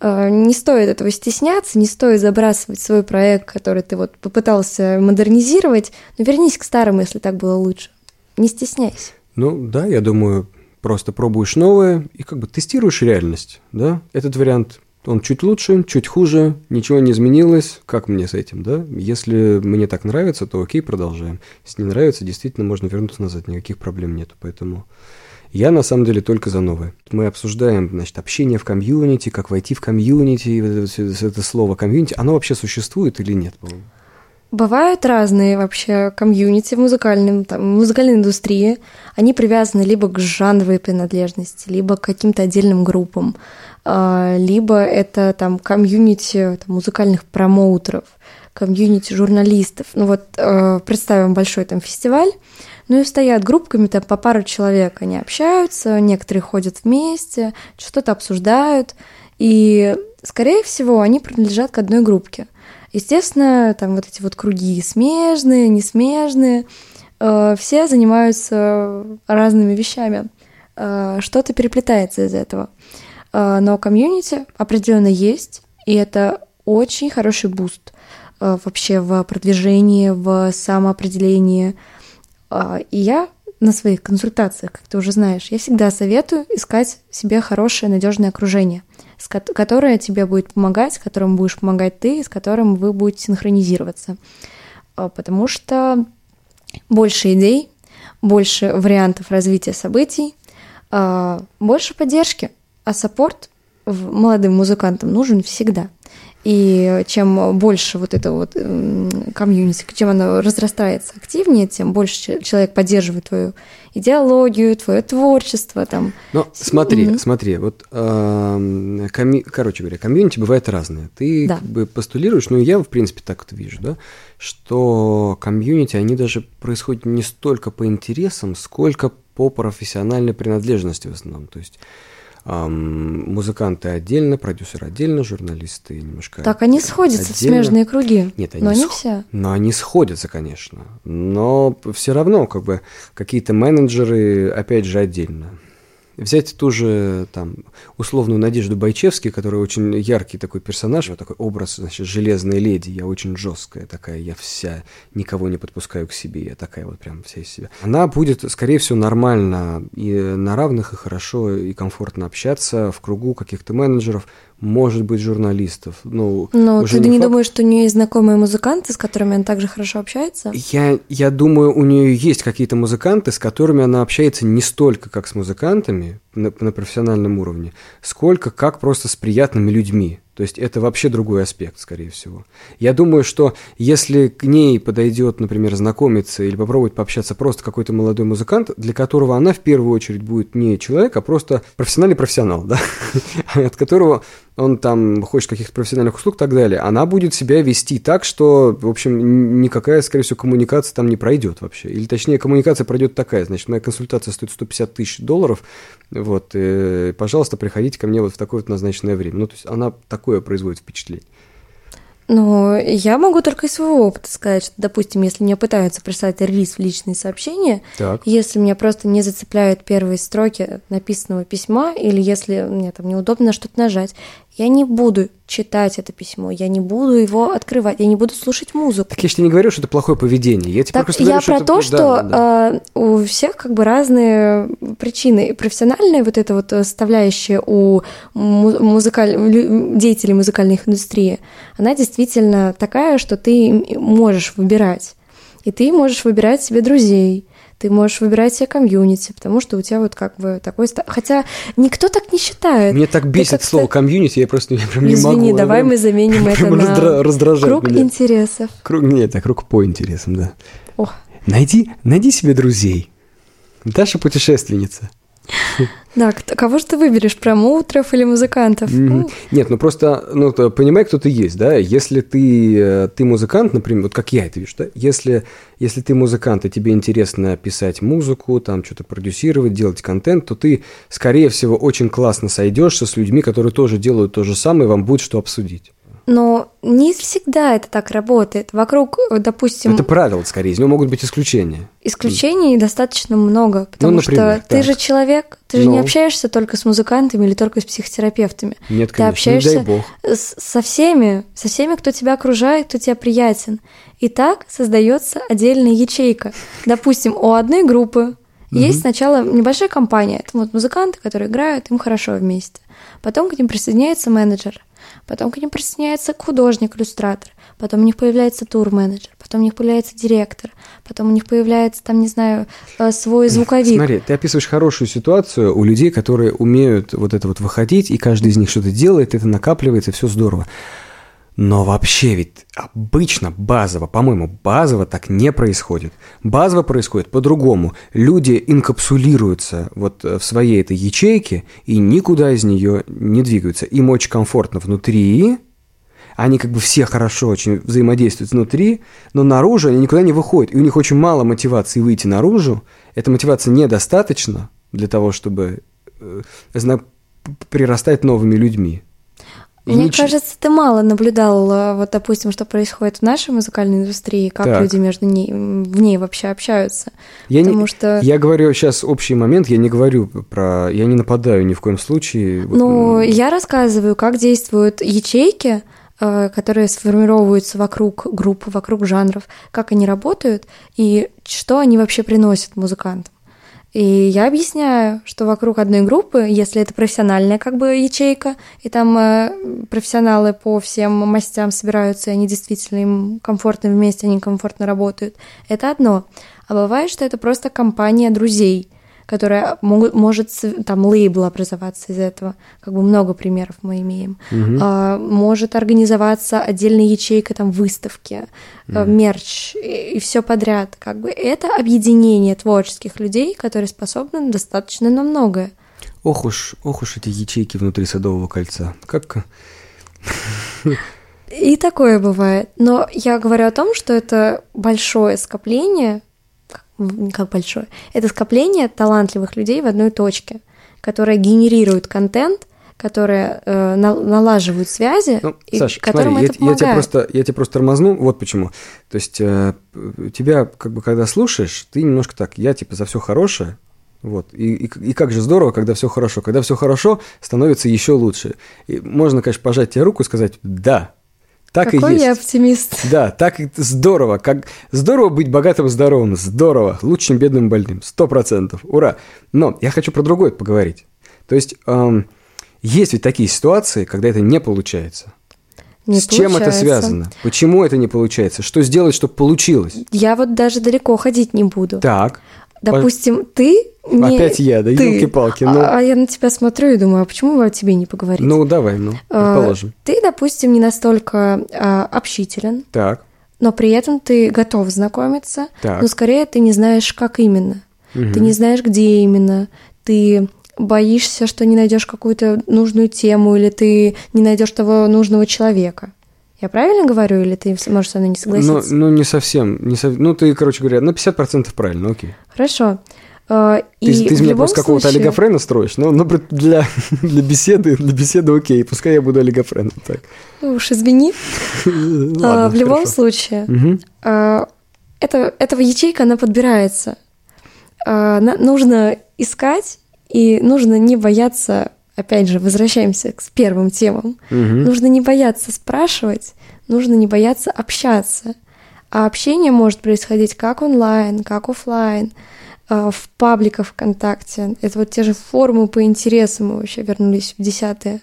Э, Не стоит этого стесняться, не стоит забрасывать свой проект, который ты вот попытался модернизировать, но вернись к старому, если так было лучше. Не стесняйся. Ну да, я думаю, просто пробуешь новое и как бы тестируешь реальность, да? Этот вариант, он чуть лучше, чуть хуже, ничего не изменилось, как мне с этим, да? Если мне так нравится, то окей, продолжаем. Если не нравится, действительно можно вернуться назад, никаких проблем нету, поэтому... Я на самом деле только за новое. Мы обсуждаем, значит, общение в комьюнити, как войти в комьюнити, это, это слово комьюнити, оно вообще существует или нет? Бывают разные вообще комьюнити в музыкальном, там, музыкальной индустрии. Они привязаны либо к жанровой принадлежности, либо к каким-то отдельным группам, либо это там комьюнити там, музыкальных промоутеров, комьюнити журналистов. Ну вот э, представим большой там фестиваль, ну и стоят группками там по пару человек, они общаются, некоторые ходят вместе, что-то обсуждают, и, скорее всего, они принадлежат к одной группке. Естественно, там вот эти вот круги смежные, несмежные, э, все занимаются разными вещами. Э, что-то переплетается из этого. Э, но комьюнити определенно есть, и это очень хороший boost э, вообще в продвижении, в самоопределении. А, И я на своих консультациях, как ты уже знаешь, я всегда советую искать себе хорошее, надежное окружение. которое тебе будет помогать, с которым будешь помогать ты, с которым вы будете синхронизироваться. А, Потому что больше идей, больше вариантов развития событий, а, больше поддержки. А саппорт молодым музыкантам нужен всегда. И чем больше вот это вот м, комьюнити, чем оно разрастается активнее, тем больше че- человек поддерживает твою идеологию, твое творчество там. Но смотри, Мгм. смотри, вот, эм, комью- короче говоря, комьюнити бывает разное. Ты Да. как бы постулируешь, ну я в принципе так вот вижу, да, что комьюнити, они даже происходят не столько по интересам, сколько по профессиональной принадлежности в основном. То есть эм, музыканты отдельно, продюсеры отдельно, журналисты немножко Так они сходятся в отдельно. смежные круги. Нет, они но не сх- все. Но они сходятся, конечно. Но все равно, как бы, какие-то менеджеры, опять же, отдельно. Взять ту же, там, условную Надежду Байчевский, которая очень яркий такой персонаж, вот такой образ, значит, железной леди, я очень жесткая такая, я вся, никого не подпускаю к себе, я такая вот прям вся из себя. Она будет, скорее всего, нормально и на равных, и хорошо, и комфортно общаться в кругу каких-то менеджеров, может быть, журналистов. Ну, Но уже ты не факт. думаешь, что у нее есть знакомые музыканты, с которыми она также хорошо общается? Я, я думаю, у нее есть какие-то музыканты, с которыми она общается не столько как с музыкантами на, на профессиональном уровне, сколько как просто с приятными людьми. То есть это вообще другой аспект, скорее всего. Я думаю, что если к ней подойдет, например, знакомиться или попробовать пообщаться просто какой-то молодой музыкант, для которого она в первую очередь будет не человек, а просто профессиональный профессионал, да, от которого он там хочет каких-то профессиональных услуг и так далее, она будет себя вести так, что, в общем, никакая, скорее всего, коммуникация там не пройдет вообще. Или, точнее, коммуникация пройдет такая, значит, моя консультация стоит 150 тысяч долларов, вот, э, пожалуйста, приходите ко мне вот в такое вот назначенное время. Ну, то есть она такое производит впечатление. Ну, я могу только из своего опыта сказать, что, допустим, если мне пытаются прислать релиз в личные сообщения, Так. если меня просто не зацепляют первые строки написанного письма, или если мне там неудобно что-то нажать, я не буду читать это письмо, я не буду его открывать, я не буду слушать музыку. Так я же тебе не говорю, что это плохое поведение. Я тебе Так просто я говорю, про это- то, да, что да. э, у всех как бы разные причины. Профессиональная вот эта вот составляющая у му- музыкаль... деятелей музыкальных индустрии, она действительно такая, что ты можешь выбирать. И ты можешь выбирать себе друзей, ты можешь выбирать себе комьюнити, потому что у тебя вот как бы такой... Хотя никто так не считает. Мне так бесит слово комьюнити, я просто я прям не могу. Извини, давай мы заменим это на раздра- раздражает круг меня. интересов. Круг, нет, так круг по интересам, да. Ох. Найди, найди себе друзей. Даша путешественница. Да, кого же ты выберешь, промоутеров или музыкантов? Ну, Нет, ну просто, ну, то понимай, кто ты есть, да, если ты, э, ты музыкант, например, вот как я это вижу, да, если, если ты музыкант, и тебе интересно писать музыку, там что-то продюсировать, делать контент, то ты, скорее всего, очень классно сойдешься с людьми, которые тоже делают то же самое, и вам будет что обсудить. Но не всегда это так работает. Вокруг, допустим, Это правило, скорее, из него могут быть исключения. исключений достаточно много, потому например, что ты так. же человек, ты же Ну. не общаешься только с музыкантами или только с психотерапевтами. Нет, ты конечно, не общаешься дай бог. с- со всеми, со всеми, кто тебя окружает, кто тебе приятен. И так создается отдельная ячейка. Допустим, у одной группы есть сначала небольшая компания, это вот музыканты, которые играют, им хорошо вместе. Потом к ним присоединяется менеджер, потом к ним присоединяется художник-иллюстратор, потом у них появляется тур-менеджер, потом у них появляется директор, потом у них появляется, там, не знаю, э, свой звуковик. Смотри, ты описываешь хорошую ситуацию у людей, которые умеют вот это вот выходить, и каждый из них что-то делает, это накапливается, все здорово. Но вообще ведь обычно базово, по-моему, базово так не происходит. Базово происходит по-другому. Люди инкапсулируются вот э, в своей этой ячейке и никуда из нее не двигаются. Им очень комфортно внутри, они как бы все хорошо очень взаимодействуют внутри, но наружу они никуда не выходят. И у них очень мало мотивации выйти наружу. Эта мотивация недостаточно для того, чтобы э, прирастать новыми людьми. Мне нич- кажется, ты мало наблюдал, э, вот, допустим, что происходит в нашей музыкальной индустрии, как Так. люди между ней, в ней вообще общаются. я, потому не, что- я говорю сейчас общий момент, я не говорю про... Я не нападаю ни в коем случае. Вот, Ну, м, я рассказываю, как действуют ячейки, э, которые сформировываются вокруг групп, вокруг жанров, как они работают и что они вообще приносят музыкантам. И я объясняю, что вокруг одной группы, если это профессиональная как бы ячейка, и там э, профессионалы по всем мастям собираются, и они действительно им комфортно вместе, они комфортно работают, это одно. А бывает, что это просто компания друзей – которая могут, может там лейбл образоваться из этого, как бы много примеров мы имеем. Угу. А, может организоваться отдельная ячейка там выставки, угу. мерч и, и все подряд. Как бы это объединение творческих людей, которые способны достаточно на многое. Ох уж, ох уж эти ячейки внутри Садового кольца. Как... И такое бывает. Но я говорю о том, что это большое скопление как большое, это скопление талантливых людей в одной точке, которые генерируют контент, которые э, налаживают связи, ну, и Саш, которым смотри, это я, помогает. я тебя просто я тебя просто тормозну, вот почему. То есть э, тебя как бы когда слушаешь, ты немножко так, я типа за все хорошее, вот. И, и, и как же здорово, когда все хорошо. Когда все хорошо, становится еще лучше. И можно, конечно, пожать тебе руку и сказать, да, так Какой и есть. я оптимист. Да, так здорово. Как здорово быть богатым и здоровым. Здорово. Лучше, чем бедным больным. Сто процентов. Ура. Но я хочу про другое поговорить. То есть эм, есть ведь такие ситуации, когда это не получается. Не С чем это связано? Почему это не получается? Что сделать, чтобы получилось? Я вот даже далеко ходить не буду. Так. Допустим, ты не Опять я, да, елки-палки. Ну. А, а я на тебя смотрю и думаю, а почему бы о тебе не поговорить? Ну, давай, ну, а, предположим. Ты, допустим, не настолько а, общителен. Так. Но при этом ты готов знакомиться. Так. Но скорее ты не знаешь, как именно. Угу. Ты не знаешь, где именно. Ты боишься, что не найдешь какую-то нужную тему, или ты не найдешь того нужного человека. Я правильно говорю, или ты можешь со мной не согласиться? Ну, ну не совсем. Не сов... Ну, ты, короче говоря, на 50% правильно, окей. Хорошо. Uh, ты, и ты из меня просто случае... какого-то олигофрена строишь, но, но для, для беседы, для беседы окей, пускай я буду олигофреном. Так. Ну уж извини. Ладно, uh, в любом случае, угу. uh, это, этого ячейка, она подбирается. Нужно искать, и нужно не бояться опять же, возвращаемся к первым темам. Угу. Нужно не бояться спрашивать, нужно не бояться общаться. А общение может происходить как онлайн, как офлайн, э, в пабликах ВКонтакте. Это вот те же форумы по интересам, мы вообще вернулись в десятые.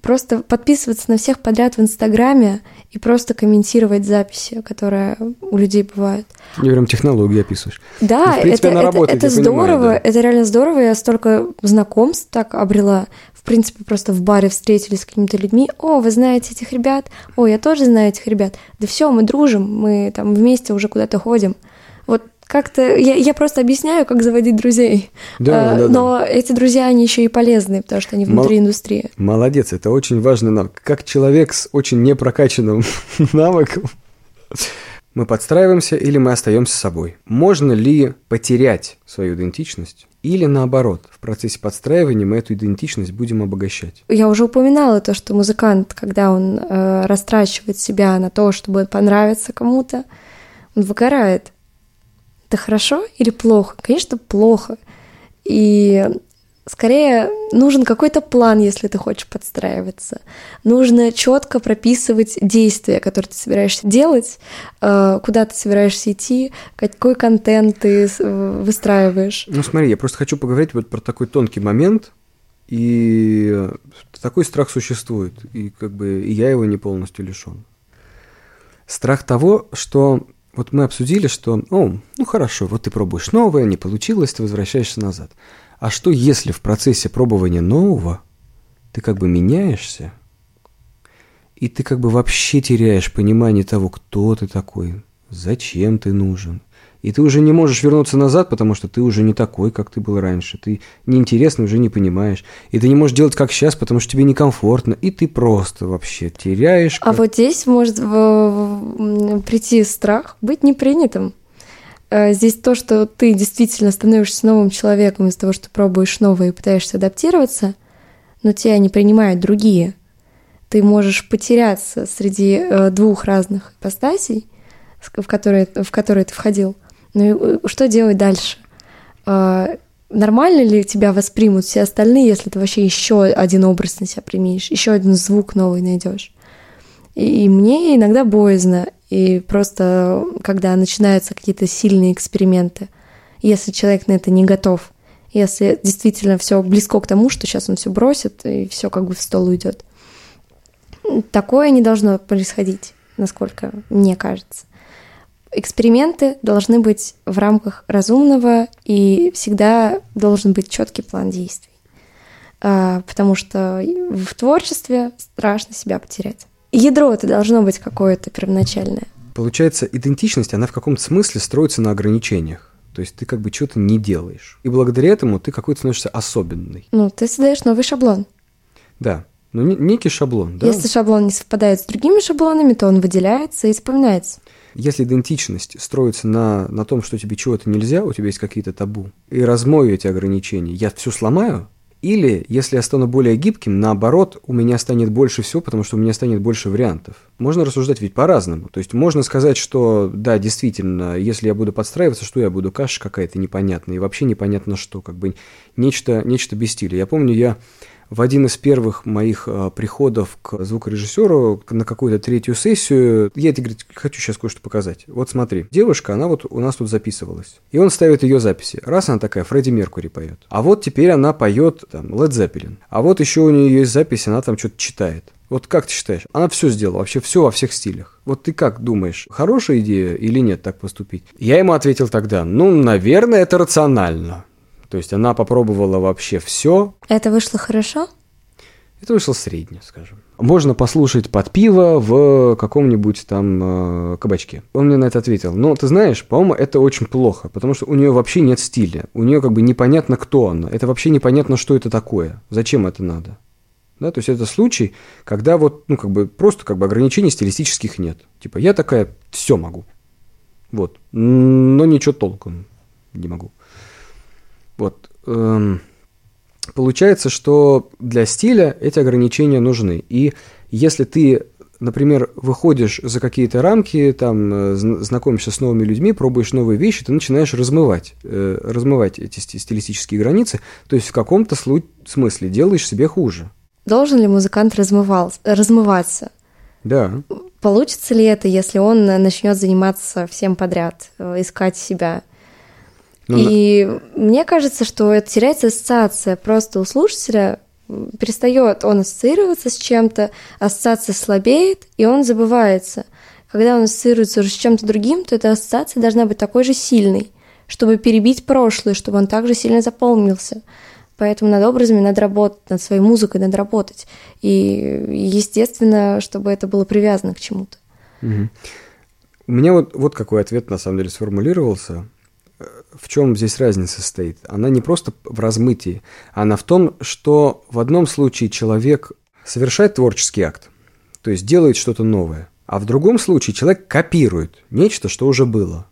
Просто подписываться на всех подряд в Инстаграме и просто комментировать записи, которые у людей бывают. Я прям технологии описываешь. Да, ну, принципе, это, это, это здорово, понимаю, да. это реально здорово. Я столько знакомств так обрела. В принципе, просто в баре встретились с какими-то людьми. О, вы знаете этих ребят? О, я тоже знаю этих ребят. Да все, мы дружим, мы там вместе уже куда-то ходим. Вот как-то я, я просто объясняю, как заводить друзей. Да, а, да, но да. эти друзья, они еще и полезны, потому что они внутри Мол... индустрии. Молодец, это очень важный навык. Как человек с очень непрокачанным навыком, мы подстраиваемся или мы остаемся собой. Можно ли потерять свою идентичность? Или наоборот, в процессе подстраивания мы эту идентичность будем обогащать. Я уже упоминала то, что музыкант, когда он э, растрачивает себя на то, чтобы понравиться кому-то, он выгорает это хорошо или плохо? Конечно, плохо. И скорее нужен какой-то план, если ты хочешь подстраиваться. Нужно четко прописывать действия, которые ты собираешься делать, э, куда ты собираешься идти, какой контент ты выстраиваешь. Ну смотри, я просто хочу поговорить вот про такой тонкий момент, и такой страх существует, и как бы и я его не полностью лишен. Страх того, что вот мы обсудили, что, о, ну хорошо, вот ты пробуешь новое, не получилось, ты возвращаешься назад. А что если в процессе пробования нового ты как бы меняешься, и ты как бы вообще теряешь понимание того, кто ты такой, зачем ты нужен, и ты уже не можешь вернуться назад, потому что ты уже не такой, как ты был раньше. Ты неинтересный, уже не понимаешь. И ты не можешь делать как сейчас, потому что тебе некомфортно. И ты просто вообще теряешь. А вот здесь может прийти страх быть непринятым. Э, здесь то, что ты действительно становишься новым человеком из-за того, что пробуешь новое и пытаешься адаптироваться, но тебя не принимают другие. Ты можешь потеряться среди э, двух разных ипостасей, в которые, в которые ты входил. Ну и э, что делать дальше? А, нормально ли тебя воспримут все остальные, если ты вообще еще один образ на себя применишь, еще один звук новый найдешь? И, и мне иногда боязно, и просто когда начинаются какие-то сильные эксперименты. если человек на это не готов, если действительно все близко к тому, что сейчас он все бросит и все как бы в стол уйдет. Такое не должно происходить, насколько мне кажется. Эксперименты должны быть в рамках разумного, и всегда должен быть четкий план действий. А, потому что в творчестве страшно себя потерять. Ядро это должно быть какое-то первоначальное. Получается, идентичность, она в каком-то смысле строится на ограничениях. То есть ты как бы что-то не делаешь. И благодаря этому ты какой-то становишься особенный. Ну, ты создаешь новый шаблон. Да. Ну, некий шаблон, да? Если шаблон не совпадает с другими шаблонами, то он выделяется и вспоминается. Если идентичность строится на, на том, что тебе чего-то нельзя, у тебя есть какие-то табу, и размою эти ограничения, я все сломаю, или, если я стану более гибким, наоборот, у меня станет больше всего, потому что у меня станет больше вариантов. Можно рассуждать ведь по-разному. То есть можно сказать, что да, действительно, если я буду подстраиваться, что я буду, каша какая-то непонятная, и вообще непонятно что, как бы нечто, нечто без стиля. Я помню, я в один из первых моих э, приходов к звукорежиссеру на какую-то третью сессию, я тебе говорит, хочу сейчас кое-что показать. Вот смотри, девушка, она вот у нас тут записывалась. И он ставит ее записи. Раз она такая, Фредди Меркури поет. А вот теперь она поет там Led Zeppelin. А вот еще у нее есть запись, она там что-то читает. Вот как ты считаешь? Она все сделала, вообще все во всех стилях. Вот ты как думаешь, хорошая идея или нет так поступить? Я ему ответил тогда, ну, наверное, это рационально. То есть она попробовала вообще все. Это вышло хорошо? Это вышло средне, скажем. Можно послушать под пиво в каком-нибудь там э, кабачке. Он мне на это ответил. Но ты знаешь, по-моему, это очень плохо, потому что у нее вообще нет стиля. У нее как бы непонятно, кто она. Это вообще непонятно, что это такое. Зачем это надо? Да, то есть это случай, когда вот, ну, как бы просто как бы ограничений стилистических нет. Типа, я такая, все могу. Вот. Но ничего толком не могу. Вот. Эм, получается, что для стиля эти ограничения нужны. И если ты, например, выходишь за какие-то рамки, там, э, знакомишься с новыми людьми, пробуешь новые вещи, ты начинаешь размывать, э, размывать эти стилистические границы, то есть в каком-то смысле делаешь себе хуже. Должен ли музыкант размывал, размываться? Да. Получится ли это, если он начнет заниматься всем подряд, э, искать себя? Ну, и на... мне кажется, что это теряется ассоциация. Просто у слушателя перестает он ассоциироваться с чем-то, ассоциация слабеет, и он забывается. Когда он ассоциируется уже с чем-то другим, то эта ассоциация должна быть такой же сильной, чтобы перебить прошлое, чтобы он также сильно запомнился. Поэтому над образами надо работать, над своей музыкой надо работать. И, естественно, чтобы это было привязано к чему-то. Угу. У меня вот, вот какой ответ на самом деле сформулировался в чем здесь разница состоит? Она не просто в размытии, она в том, что в одном случае человек совершает творческий акт, то есть делает что-то новое, а в другом случае человек копирует нечто, что уже было.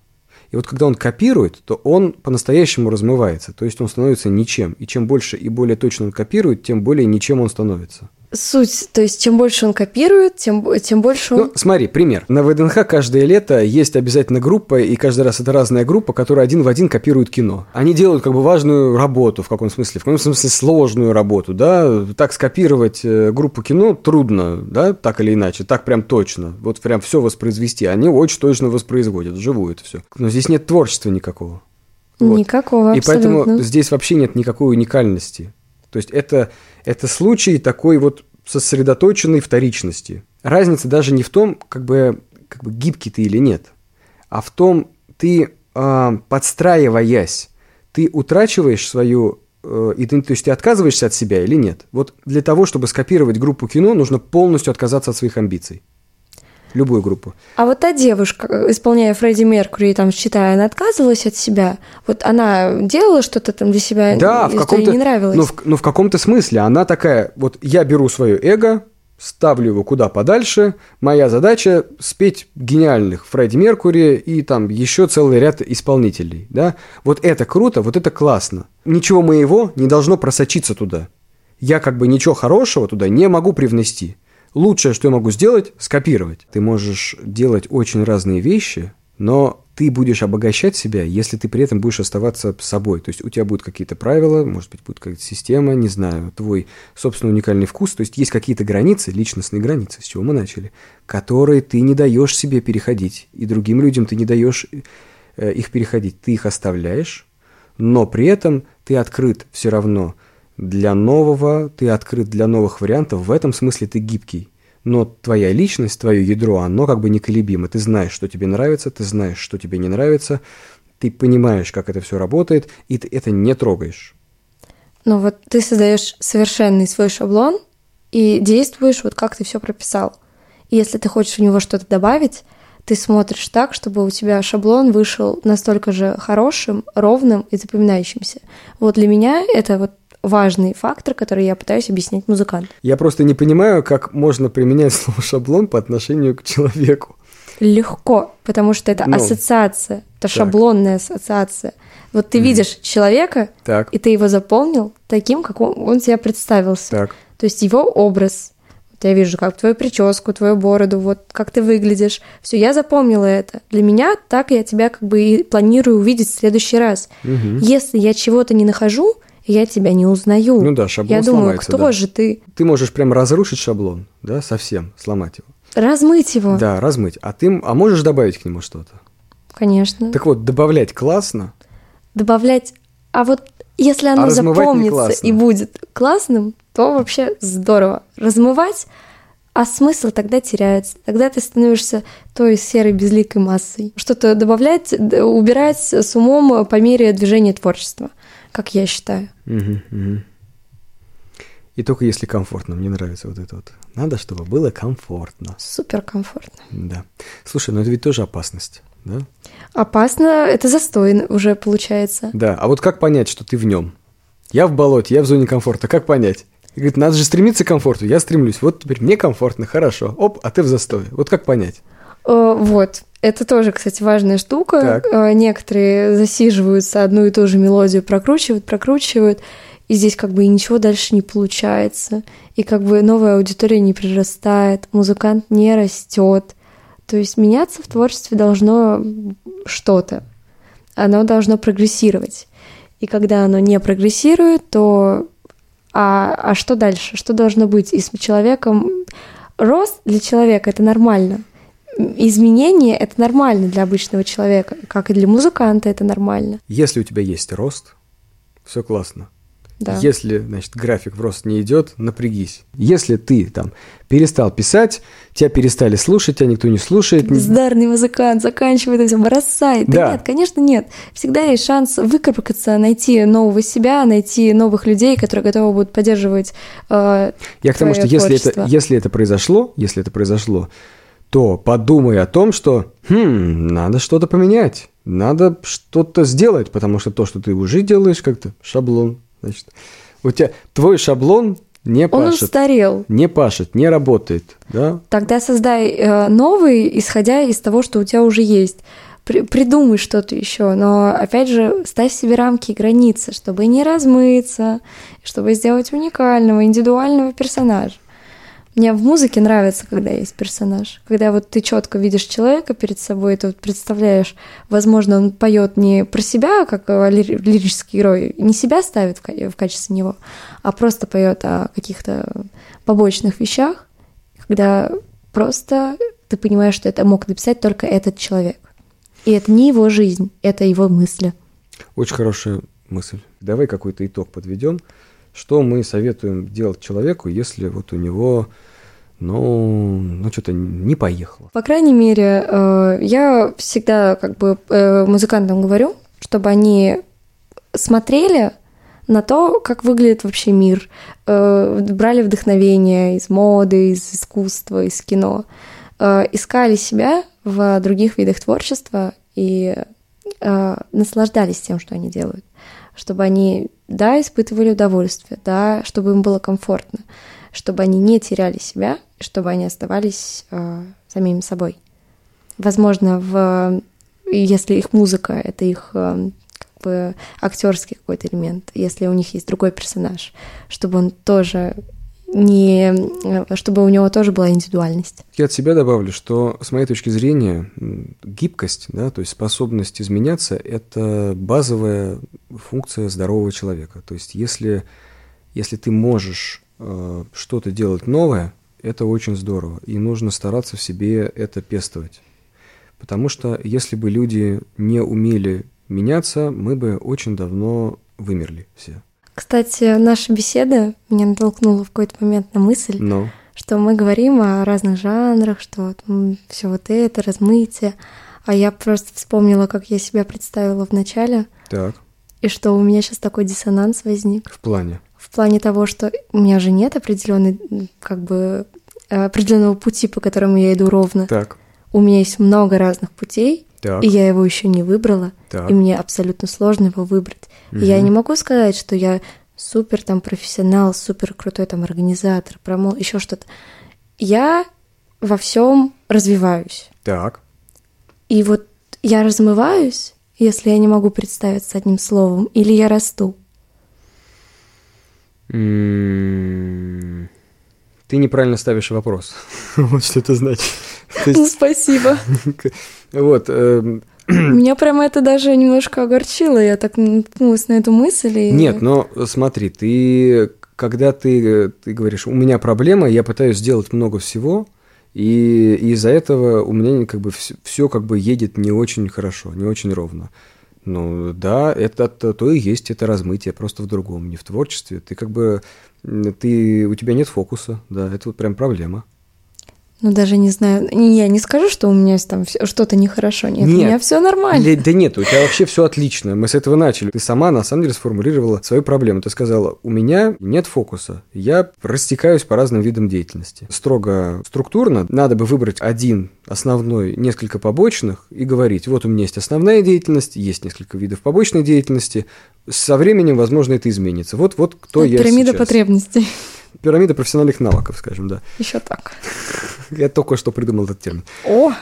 И вот когда он копирует, то он по-настоящему размывается, то есть он становится ничем. И чем больше и более точно он копирует, тем более ничем он становится суть, то есть чем больше он копирует, тем, тем больше он... Ну, смотри, пример. На ВДНХ каждое лето есть обязательно группа, и каждый раз это разная группа, которая один в один копирует кино. Они делают как бы важную работу, в каком смысле? В каком смысле сложную работу, да? Так скопировать э, группу кино трудно, да, так или иначе, так прям точно. Вот прям все воспроизвести. Они очень точно воспроизводят, вживую это все. Но здесь нет творчества никакого. Вот. Никакого, И поэтому здесь вообще нет никакой уникальности. То есть это, это случай такой вот сосредоточенной вторичности. Разница даже не в том, как бы, как бы гибкий ты или нет, а в том, ты, э, подстраиваясь, ты утрачиваешь свою э, идентичность, то есть ты отказываешься от себя или нет. Вот для того, чтобы скопировать группу кино, нужно полностью отказаться от своих амбиций любую группу. А вот та девушка, исполняя Фредди Меркури, там, считая, она отказывалась от себя, вот она делала что-то там для себя, да, в каком-то, не нравилось? Ну, в, ну, в каком-то смысле она такая, вот я беру свое эго, ставлю его куда подальше, моя задача спеть гениальных Фредди Меркури и там еще целый ряд исполнителей, да, вот это круто, вот это классно. Ничего моего не должно просочиться туда. Я как бы ничего хорошего туда не могу привнести. Лучшее, что я могу сделать, скопировать. Ты можешь делать очень разные вещи, но ты будешь обогащать себя, если ты при этом будешь оставаться собой. То есть у тебя будут какие-то правила, может быть, будет какая-то система, не знаю, твой собственный уникальный вкус. То есть есть какие-то границы, личностные границы, с чего мы начали, которые ты не даешь себе переходить. И другим людям ты не даешь э, их переходить. Ты их оставляешь, но при этом ты открыт все равно для нового, ты открыт для новых вариантов, в этом смысле ты гибкий. Но твоя личность, твое ядро, оно как бы неколебимо. Ты знаешь, что тебе нравится, ты знаешь, что тебе не нравится, ты понимаешь, как это все работает, и ты это не трогаешь. Ну вот ты создаешь совершенный свой шаблон и действуешь вот как ты все прописал. И если ты хочешь в него что-то добавить, ты смотришь так, чтобы у тебя шаблон вышел настолько же хорошим, ровным и запоминающимся. Вот для меня это вот важный фактор, который я пытаюсь объяснять музыканту. Я просто не понимаю, как можно применять слово шаблон по отношению к человеку. Легко, потому что это ну, ассоциация, это так. шаблонная ассоциация. Вот ты mm. видишь человека, так. и ты его запомнил таким, как он, он тебе представился. Так. То есть его образ. Вот я вижу, как твою прическу, твою бороду, вот как ты выглядишь. Все, я запомнила это. Для меня так я тебя как бы и планирую увидеть в следующий раз. Угу. Если я чего-то не нахожу, я тебя не узнаю. Ну да, шаблон Я думаю, кто да. же ты? Ты можешь прям разрушить шаблон, да, совсем, сломать его. Размыть его. Да, размыть. А ты, а можешь добавить к нему что-то? Конечно. Так вот, добавлять классно. Добавлять, а вот если оно а запомнится и будет классным, то вообще здорово. Размывать, а смысл тогда теряется. Тогда ты становишься той серой безликой массой. Что-то добавлять, убирать с умом по мере движения творчества, как я считаю. Угу, угу. И только если комфортно, мне нравится вот это вот. Надо, чтобы было комфортно. Супер комфортно. Да. Слушай, но это ведь тоже опасность, да? Опасно, это застой уже получается. Да, а вот как понять, что ты в нем? Я в болоте, я в зоне комфорта. Как понять? И говорит, надо же стремиться к комфорту. Я стремлюсь. Вот теперь мне комфортно, хорошо. Оп, а ты в застое. Вот как понять? О, вот. Это тоже, кстати, важная штука. Так. Э, некоторые засиживаются, одну и ту же мелодию прокручивают, прокручивают и здесь как бы и ничего дальше не получается, и как бы новая аудитория не прирастает, музыкант не растет. То есть меняться в творчестве должно что-то, оно должно прогрессировать. И когда оно не прогрессирует, то а, а что дальше? Что должно быть? И с человеком рост для человека это нормально. Изменение это нормально для обычного человека, как и для музыканта это нормально. Если у тебя есть рост, все классно. Да. Если, значит, график в рост не идет, напрягись. Если ты там перестал писать, тебя перестали слушать, тебя никто не слушает. Бездарный музыкант, заканчивает этим, бросает. Да. да нет, конечно, нет. Всегда есть шанс выкарабкаться, найти нового себя, найти новых людей, которые готовы будут поддерживать э, Я к тому, что если это, если это произошло, если это произошло, то подумай о том, что хм, надо что-то поменять, надо что-то сделать, потому что то, что ты уже делаешь, как-то шаблон, Значит, у тебя твой шаблон не пашет. Он устарел. Не пашет, не работает, да? Тогда создай э, новый, исходя из того, что у тебя уже есть. При, придумай что-то еще, но опять же ставь себе рамки и границы, чтобы не размыться, чтобы сделать уникального, индивидуального персонажа. Мне в музыке нравится, когда есть персонаж. Когда вот ты четко видишь человека перед собой, ты вот представляешь, возможно, он поет не про себя, как лирический герой, не себя ставит в качестве него, а просто поет о каких-то побочных вещах, когда просто ты понимаешь, что это мог написать только этот человек. И это не его жизнь, это его мысли. Очень хорошая мысль. Давай какой-то итог подведем. Что мы советуем делать человеку, если вот у него ну, ну что-то не поехало. По крайней мере, э, я всегда как бы э, музыкантам говорю, чтобы они смотрели на то, как выглядит вообще мир, э, брали вдохновение из моды, из искусства, из кино, искали себя в других видах творчества и наслаждались тем, что они делают. Чтобы они, да, испытывали удовольствие, да, чтобы им было комфортно, чтобы они не теряли себя, чтобы они оставались э, самими собой. Возможно, в, если их музыка — это их э, как бы актерский какой-то элемент, если у них есть другой персонаж, чтобы он тоже не, э, чтобы у него тоже была индивидуальность. Я от себя добавлю, что с моей точки зрения гибкость, да, то есть способность изменяться, это базовая функция здорового человека. То есть если, если ты можешь э, что-то делать новое, это очень здорово, и нужно стараться в себе это пестовать. Потому что если бы люди не умели меняться, мы бы очень давно вымерли все. Кстати, наша беседа меня натолкнула в какой-то момент на мысль, Но что мы говорим о разных жанрах, что все вот это, размытие. А я просто вспомнила, как я себя представила в начале, так, и что у меня сейчас такой диссонанс возник. в плане. В плане того, что у меня же нет определенной, как бы, э, определенного пути, по которому я иду ровно. Так, У меня есть много разных путей, так, и я его еще не выбрала, так. и мне абсолютно сложно его выбрать. И я не могу сказать, что я супер там профессионал, супер крутой там организатор, промо, еще что-то. Я во всем развиваюсь. Так, И вот я размываюсь, если я не могу представиться одним словом, или я расту. Ты неправильно ставишь вопрос. Вот что это значит. Ну, спасибо. Вот, эм, Меня прямо это даже немножко огорчило. Я так наткнулась на эту мысль. И... Нет, но смотри, ты, когда ты, э, ты говоришь, у меня проблема, я пытаюсь сделать много всего, и из-за этого у меня как бы все, как бы едет не очень хорошо, не очень ровно. Ну да, это то, и есть, это размытие, просто в другом, не в творчестве. Ты как бы, ты, у тебя нет фокуса, да, это вот прям проблема. Ну, даже не знаю. Я не скажу, что у меня там что-то нехорошо. Нет, у Нет. меня все нормально. Да, нет, у тебя вообще все отлично. Мы с этого начали. Ты сама, на самом деле, сформулировала свою проблему. Ты сказала, у меня нет фокуса. Я растекаюсь по разным видам деятельности. Строго структурно надо бы выбрать один основной, несколько побочных и говорить, вот у меня есть основная деятельность, есть несколько видов побочной деятельности. Со временем, возможно, это изменится. Вот, вот кто я Пирамида сейчас. потребностей. Пирамида профессиональных навыков, скажем, да. Еще так. Я только что придумал этот термин. О,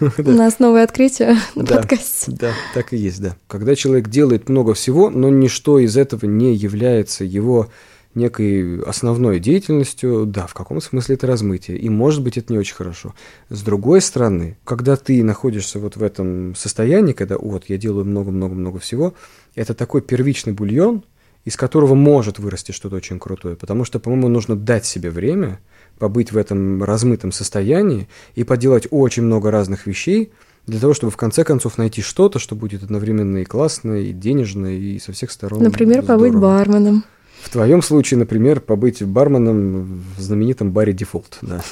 у нас новое открытие на подкасте. Да, так и есть, да. Когда человек делает много всего, но ничто из этого не является его некой основной деятельностью, да, в каком смысле это размытие. И может быть это не очень хорошо. С другой стороны, когда ты находишься вот в этом состоянии, когда вот я делаю много-много-много всего, это такой первичный бульон, из которого может вырасти что-то очень крутое. Потому что, по-моему, нужно дать себе время, побыть в этом размытом состоянии и поделать очень много разных вещей, для того, чтобы в конце концов найти что-то, что будет одновременно и классно, и денежно, и со всех сторон. Например, побыть здорово. барменом. В твоем случае, например, побыть барменом в знаменитом баре Дефолт, да.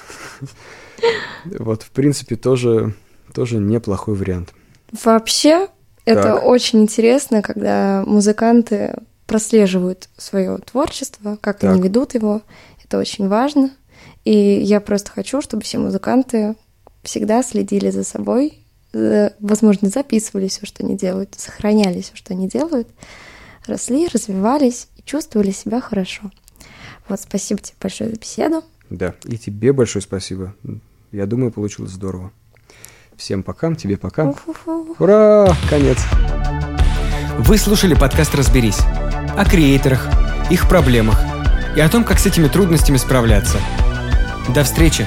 Вот, в принципе, тоже, тоже неплохой вариант. Вообще, это очень интересно, когда музыканты прослеживают свое творчество, как они Так. ведут его. Это очень важно. И я просто хочу, чтобы все музыканты всегда следили за собой, возможно, записывали все, что они делают, сохраняли все, что они делают, росли, развивались и чувствовали себя хорошо. Вот, спасибо тебе большое за беседу. Да, и тебе большое спасибо. Я думаю, получилось здорово. Всем пока, тебе пока. Ура! Конец. Вы слушали подкаст «Разберись» о креаторах, их проблемах и о том, как с этими трудностями справляться. До встречи!